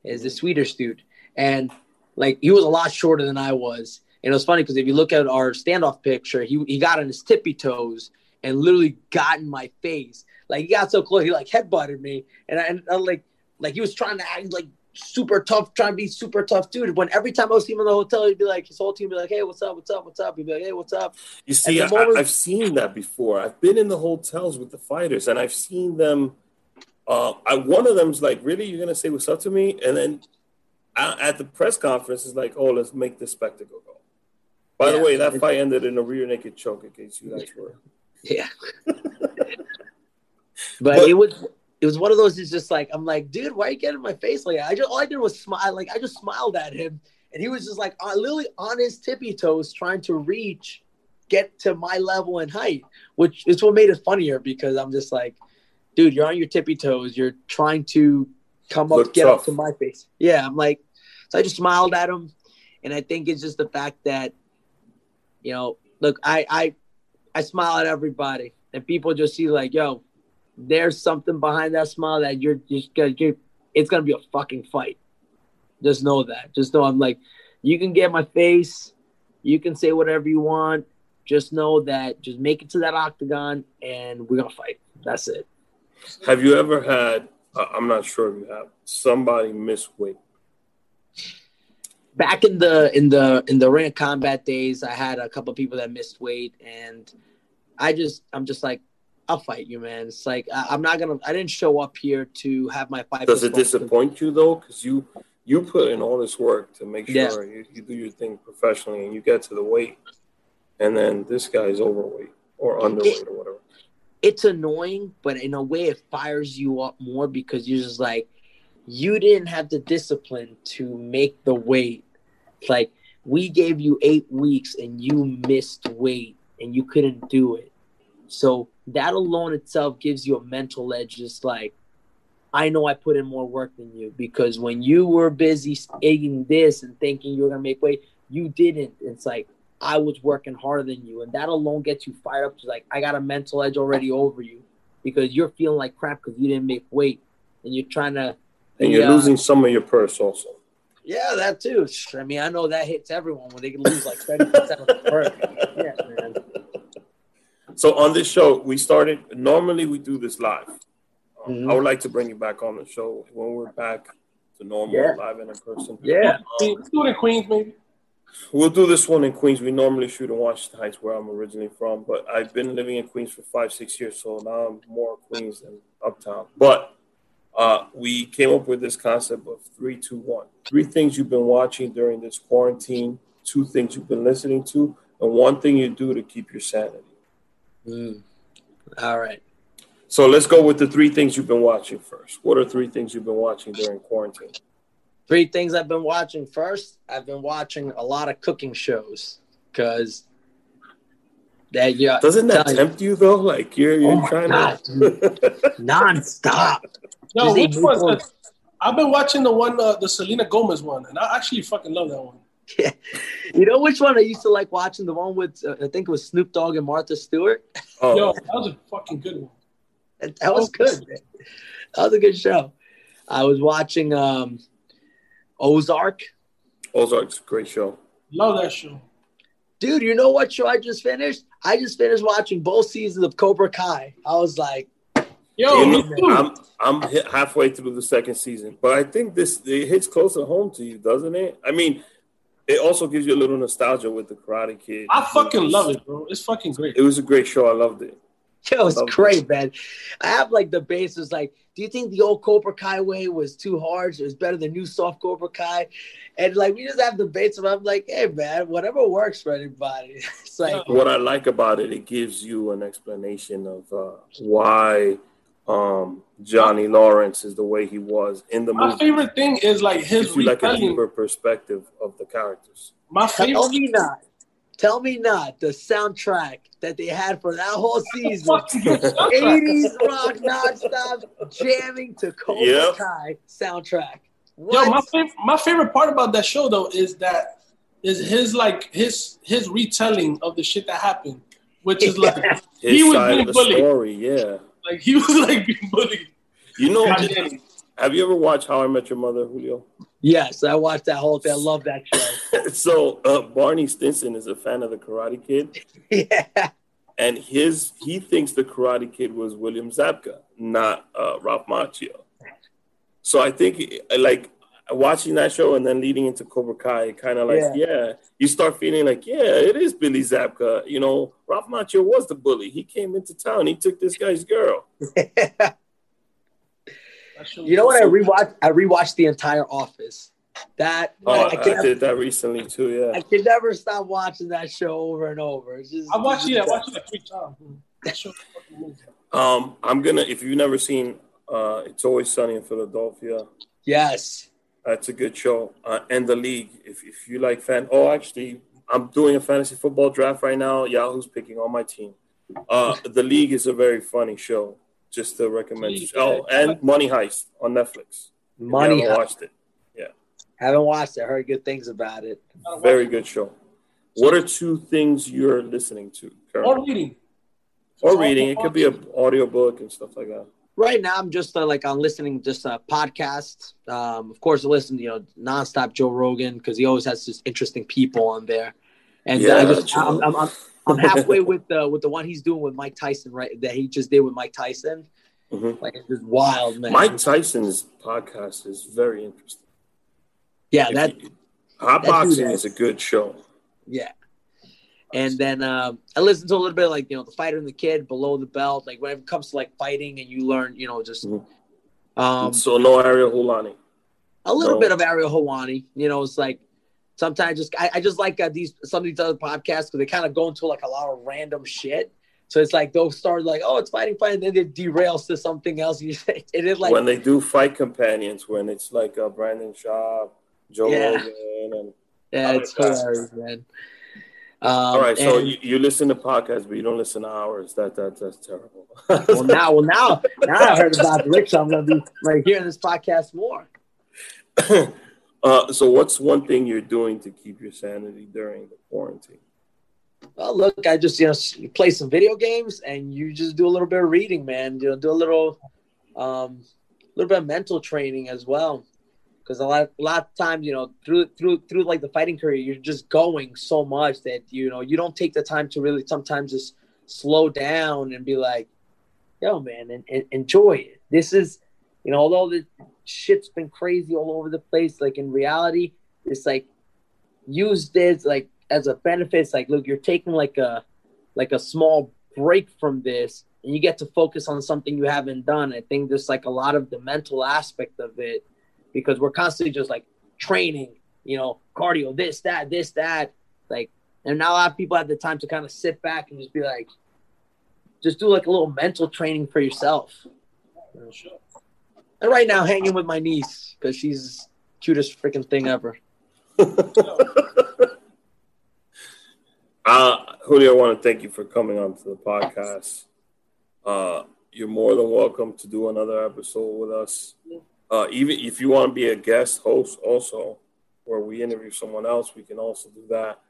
is the Swedish dude, and like he was a lot shorter than I was. And it was funny because if you look at our standoff picture, he he got on his tippy toes and literally got in my face. Like he got so close, he like headbutted me, and I, and I like like he was trying to act like super tough, trying to be super tough dude. When every time I was him in the hotel, he'd be like, his whole team be like, hey, what's up, what's up, what's up? He'd be like, hey, what's up? You see, I, moment- I've seen that before. I've been in the hotels with the fighters, and I've seen them. Uh, I, one of them's like, "Really, you're gonna say what's up to me?" And then uh, at the press conference, it's like, "Oh, let's make this spectacle go." By the way, that fight ended in a rear naked choke. In case you guys were. Yeah. (laughs) but, But- it was it was one of those. It's just like I'm like, dude, why are you getting in my face like that? I just all I did was smile. Like I just smiled at him, and he was just like uh, literally on his tippy toes, trying to reach, get to my level and height, which is what made it funnier because I'm just like, dude, you're on your tippy toes. You're trying to come up, Look get up to my face. Yeah, I'm like, so I just smiled at him, and I think it's just the fact that, you know, look, I I I smile at everybody, and people just see like, yo, there's something behind that smile that you're just gonna, you're, it's gonna be a fucking fight. Just know that. Just know I'm like, you can get my face, you can say whatever you want. Just know that just make it to that octagon, and we're gonna fight. That's it. Have you ever had? Uh, I'm not sure if you have somebody miss weight. back in the in the in the ring of combat days, I had a couple people that missed weight, and I just I'm just like, I'll fight you, man. It's like I, I'm not gonna. I didn't show up here to have my fight. Does it disappoint you though? Because you you put in all this work to make sure Yeah. you, you do your thing professionally, and you get to the weight, and then this guy's overweight or underweight or whatever. It's annoying, but in a way, it fires you up more because you're just like, you didn't have the discipline to make the weight. Like we gave you eight weeks and you missed weight and you couldn't do it. So that alone itself gives you a mental edge. Just like, I know I put in more work than you because when you were busy eating this and thinking you were gonna make weight, you didn't. It's like I was working harder than you, and that alone gets you fired up. To like, I got a mental edge already over you because you're feeling like crap because you didn't make weight, and you're trying to. And you're Yeah. losing some of your purse also. Yeah, that too. I mean, I know that hits everyone when they can lose like thirty percent of the purse. (laughs) Yeah, man. So on this show, we started. Normally, we do this live. Um, Mhm. I would like to bring you back on the show when we're back to normal, Yeah. live and in person. Yeah. Um, Let's do it in Queens, maybe. We'll do this one in Queens. We normally shoot in Washington Heights, where I'm originally from, but I've been living in Queens for five, six years, so now I'm more Queens than Uptown. But uh, we came up with this concept of three, two, one. Three things you've been watching during this quarantine, two things you've been listening to, and one thing you do to keep your sanity. Mm. All right. So let's go with the three things you've been watching first. What are three things you've been watching during quarantine? Three things I've been watching. First, I've been watching a lot of cooking shows because that yeah Doesn't that Tell you. tempt you though? Like you're you're Oh my trying God, to. nonstop. Yo, Just which eat one? I've been watching the one, uh, the Selena Gomez one, and I actually fucking love that one. (laughs) You know which one I used to like watching? The one with uh, I think it was Snoop Dogg and Martha Stewart. oh, Yo, that was a fucking good one. That, that was good. Man. That was a good show. I was watching um Ozark. Ozark's a great show. Love that show. Dude, you know what show I just finished? I just finished watching both seasons of Cobra Kai. I was like, Yo, You me know. I'm I'm hit halfway through the second season, but I think this it hits close at home to you, doesn't it? I mean, it also gives you a little nostalgia with the Karate Kid. I fucking love it, bro. It's fucking great. It was a great show. I loved it. Yo, it's Love great, man. I have like the basis like, do you think the old Cobra Kai way was too hard? So it's better than new soft Cobra Kai? And like we just have debates about I'm like, hey man, whatever works for anybody. (laughs) It's like What I like about it, it gives you an explanation of uh, why um, Johnny Lawrence is the way he was in the My movie. favorite thing is like his you like a retelling. deeper perspective of the characters. My favorite. tell me not. Tell me not the soundtrack that they had for that whole season. Fucking good soundtrack. 80s rock nonstop jamming to Cobra Yep. Kai soundtrack. Yo, my favorite, my favorite part about that show though is that is his like his his retelling of the shit that happened, which is like (laughs) His He was side being of the bullied. story, yeah. Like he was like being bullied. You know, by have you ever watched How I Met Your Mother, Julio? yes, I watched that whole thing. I love that show. (laughs) so uh, Barney Stinson is a fan of the Karate Kid, (laughs) yeah. and his he thinks the Karate Kid was William Zabka, not uh, Ralph Macchio. So I think like watching that show and then leading into Cobra Kai, kind of like Yeah. yeah. you start feeling like yeah, it is Billy Zabka. You know, Ralph Macchio was the bully. He came into town. He took this guy's girl. (laughs) You know what? I rewatched. I rewatched the entire Office That Oh, I, I, could never, did that recently too. Yeah, I can never stop watching that show over and over. It's just, I watched it's it. I just- watched it like three times. bro. That show is fucking amazing. Um, I'm gonna. If you've never seen, uh, it's always sunny in Philadelphia. Yes. That's a good show. Uh, and the league. If if you like fan. Oh, actually, I'm doing a fantasy football draft right now. Yahoo's picking on my team. Uh, the league is a very funny show. Just to recommend. League, Oh, and Money Heist on Netflix. Money. haven't Heist. watched it. Yeah. Haven't watched it. Heard good things about it. Very good show. What are two things you're listening to currently? Or reading. or reading. It could be an audiobook and stuff like that. Right now, I'm just uh, like I'm listening just a podcast. Um, of course, I listen, you know, nonstop Joe Rogan because he always has just interesting people on there. And uh, I just I'm, I'm, I'm, I'm halfway with the with the one he's doing with Mike Tyson, right? That he just did with Mike Tyson. Mhm. Like it's just wild, man. Mike Tyson's podcast is very interesting. yeah, If that you- Hot that Boxing is- is a good show. Yeah. And then um, I listened to a little bit like you know the fighter and the kid below the belt. Like when it comes to like fighting and you learn, you know, just Mhm. um, so no Ariel Helwani. a little No. bit of Ariel Helwani. You know, it's like sometimes just I, I just like uh, these some of these other podcasts because they kind of go into like a lot of random shit. So it's like they'll start like, oh, it's fighting, fighting, then it derails to something else. (laughs) You say it is like when they do fight companions, when it's like uh, Brendan Schaub, Joe Yeah. Rogan, and yeah, it's hilarious, man. Um, all right. So and- you, you listen to podcasts, but you don't listen to ours. That that that's terrible. well (laughs) now, well now, now I heard about the so I'm gonna be like hearing this podcast more. (coughs) uh, so what's one thing you're doing to keep your sanity during the quarantine? Well, look, I just you know play some video games, and you just do a little bit of reading, man. You know, do a little, um, little bit of mental training as well, because a lot, a lot of times, you know, through through through like the fighting career, you're just going so much that you know you don't take the time to really sometimes just slow down and be like, yo, man, and, and enjoy it. This is, you know, although the shit's been crazy all over the place, like in reality, it's like use this like as a benefit. It's like, look, you're taking like a like a small break from this and you get to focus on something you haven't done. I think there's like a lot of the mental aspect of it because we're constantly just like training, you know, cardio, this, that, this, that. Like, and not a lot of people have the time to kind of sit back and just be like, just do like a little mental training for yourself. And right now, hanging with my niece because she's cutest freaking thing ever. (laughs) Uh, Julio, I want to thank you for coming on to the podcast. Uh, you're more than welcome to do another episode with us. Uh, even if you want to be a guest host, also, where we interview someone else, we can also do that.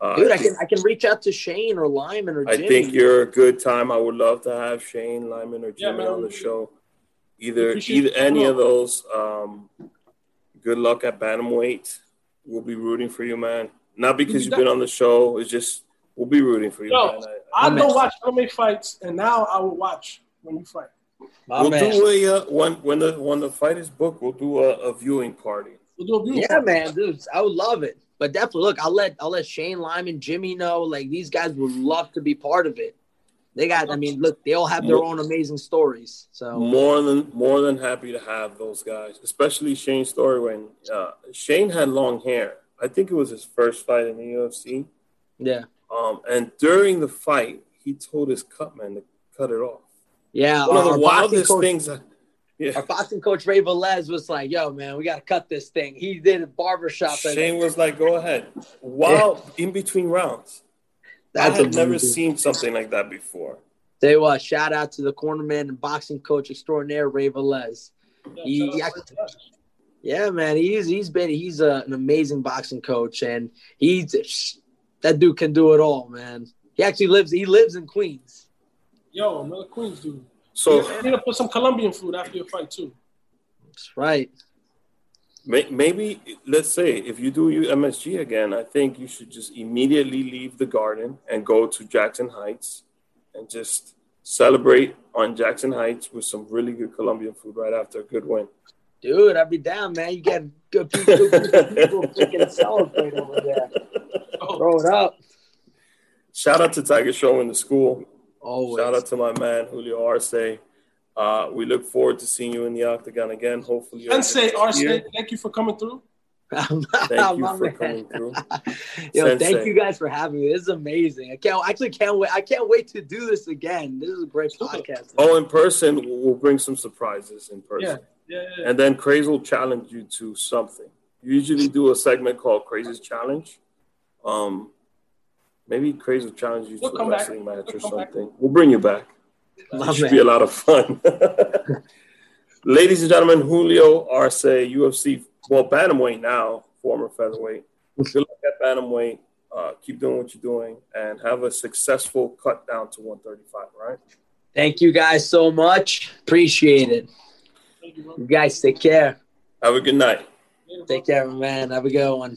Uh, Dude, I I can I can reach out to Shane or Lyman or I think you're a good time. I would love to have Shane Lyman or Yeah, Jimmy man. on the show. Either either any of those. Um, good luck at bantamweight. We'll be rooting for you, man. Not because you've been on the show. It's just we'll be rooting for you, Yo, man. I, I My don't man. watch MMA fights, and now I will watch when you fight. My we'll man. do a uh, when when the when the fight is booked. We'll do a, a viewing party. We'll do a beautiful. Yeah, man, dude, I would love it. But definitely, look, I'll let I'll let Shane Lyman, Jimmy know. Like these guys would love to be part of it. They got, I mean, look, they all have their own amazing stories. So More than more than happy to have those guys, especially Shane's story when uh, Shane had long hair. I think it was his first fight in the UFC. yeah, Um, and during the fight, he told his cutman to cut it off. Yeah. One of the wildest coach- things. I- yeah, Our boxing coach Ray Velez was like, "Yo, man, we got to cut this thing." He did a barbershop. and Shane was like, "Go ahead." While in between rounds, I That's had never seen something like that before. Say what? Shout out to the cornerman and boxing coach extraordinaire Ray Velez. Yeah, He- shout he actually- Yeah, man, he's he's been he's a, an amazing boxing coach, and he's that dude can do it all, man. He actually lives he lives in Queens. Yo, another Queens dude. So you need to put some Colombian food after your fight too. That's right. may- maybe let's say if you do your MSG again, I think you should just immediately leave the garden and go to Jackson Heights and just celebrate on Jackson Heights with some really good Colombian food right after a good win. Dude, I'd be down, man. You get good people, good people freaking celebrate over there. (laughs) Oh, Throw it up. Shout out to Tiger Show in the school. Always. Shout out to my man Julio Arce. Uh, we look forward to seeing you in the octagon again. Hopefully, Sensei early next year. Arce, thank you for coming through. (laughs) Thank (laughs) you for coming through. (laughs) Yo, Sensei. thank you guys for having me. This is amazing. I can't I actually can't wait. I can't wait to do this again. This is a great podcast. Oh, in person, we'll bring some surprises in person. Yeah, yeah, yeah. And then Crazy will challenge you to something. You usually do a segment called Crazy's Challenge. Um, maybe Crazy will challenge you We'll to a come back. wrestling match We'll or come back. something. We'll bring you back. My It should man. be a lot of fun. (laughs) Ladies and gentlemen, Julio Arce, UFC, well, Bantamweight now, former featherweight. Good luck at Bantamweight. Uh, keep doing what you're doing and have a successful cut down to 135, right? Thank you guys so much. Appreciate it. Thank you. You guys take care. Have a good night. Take care, man. Have a good one.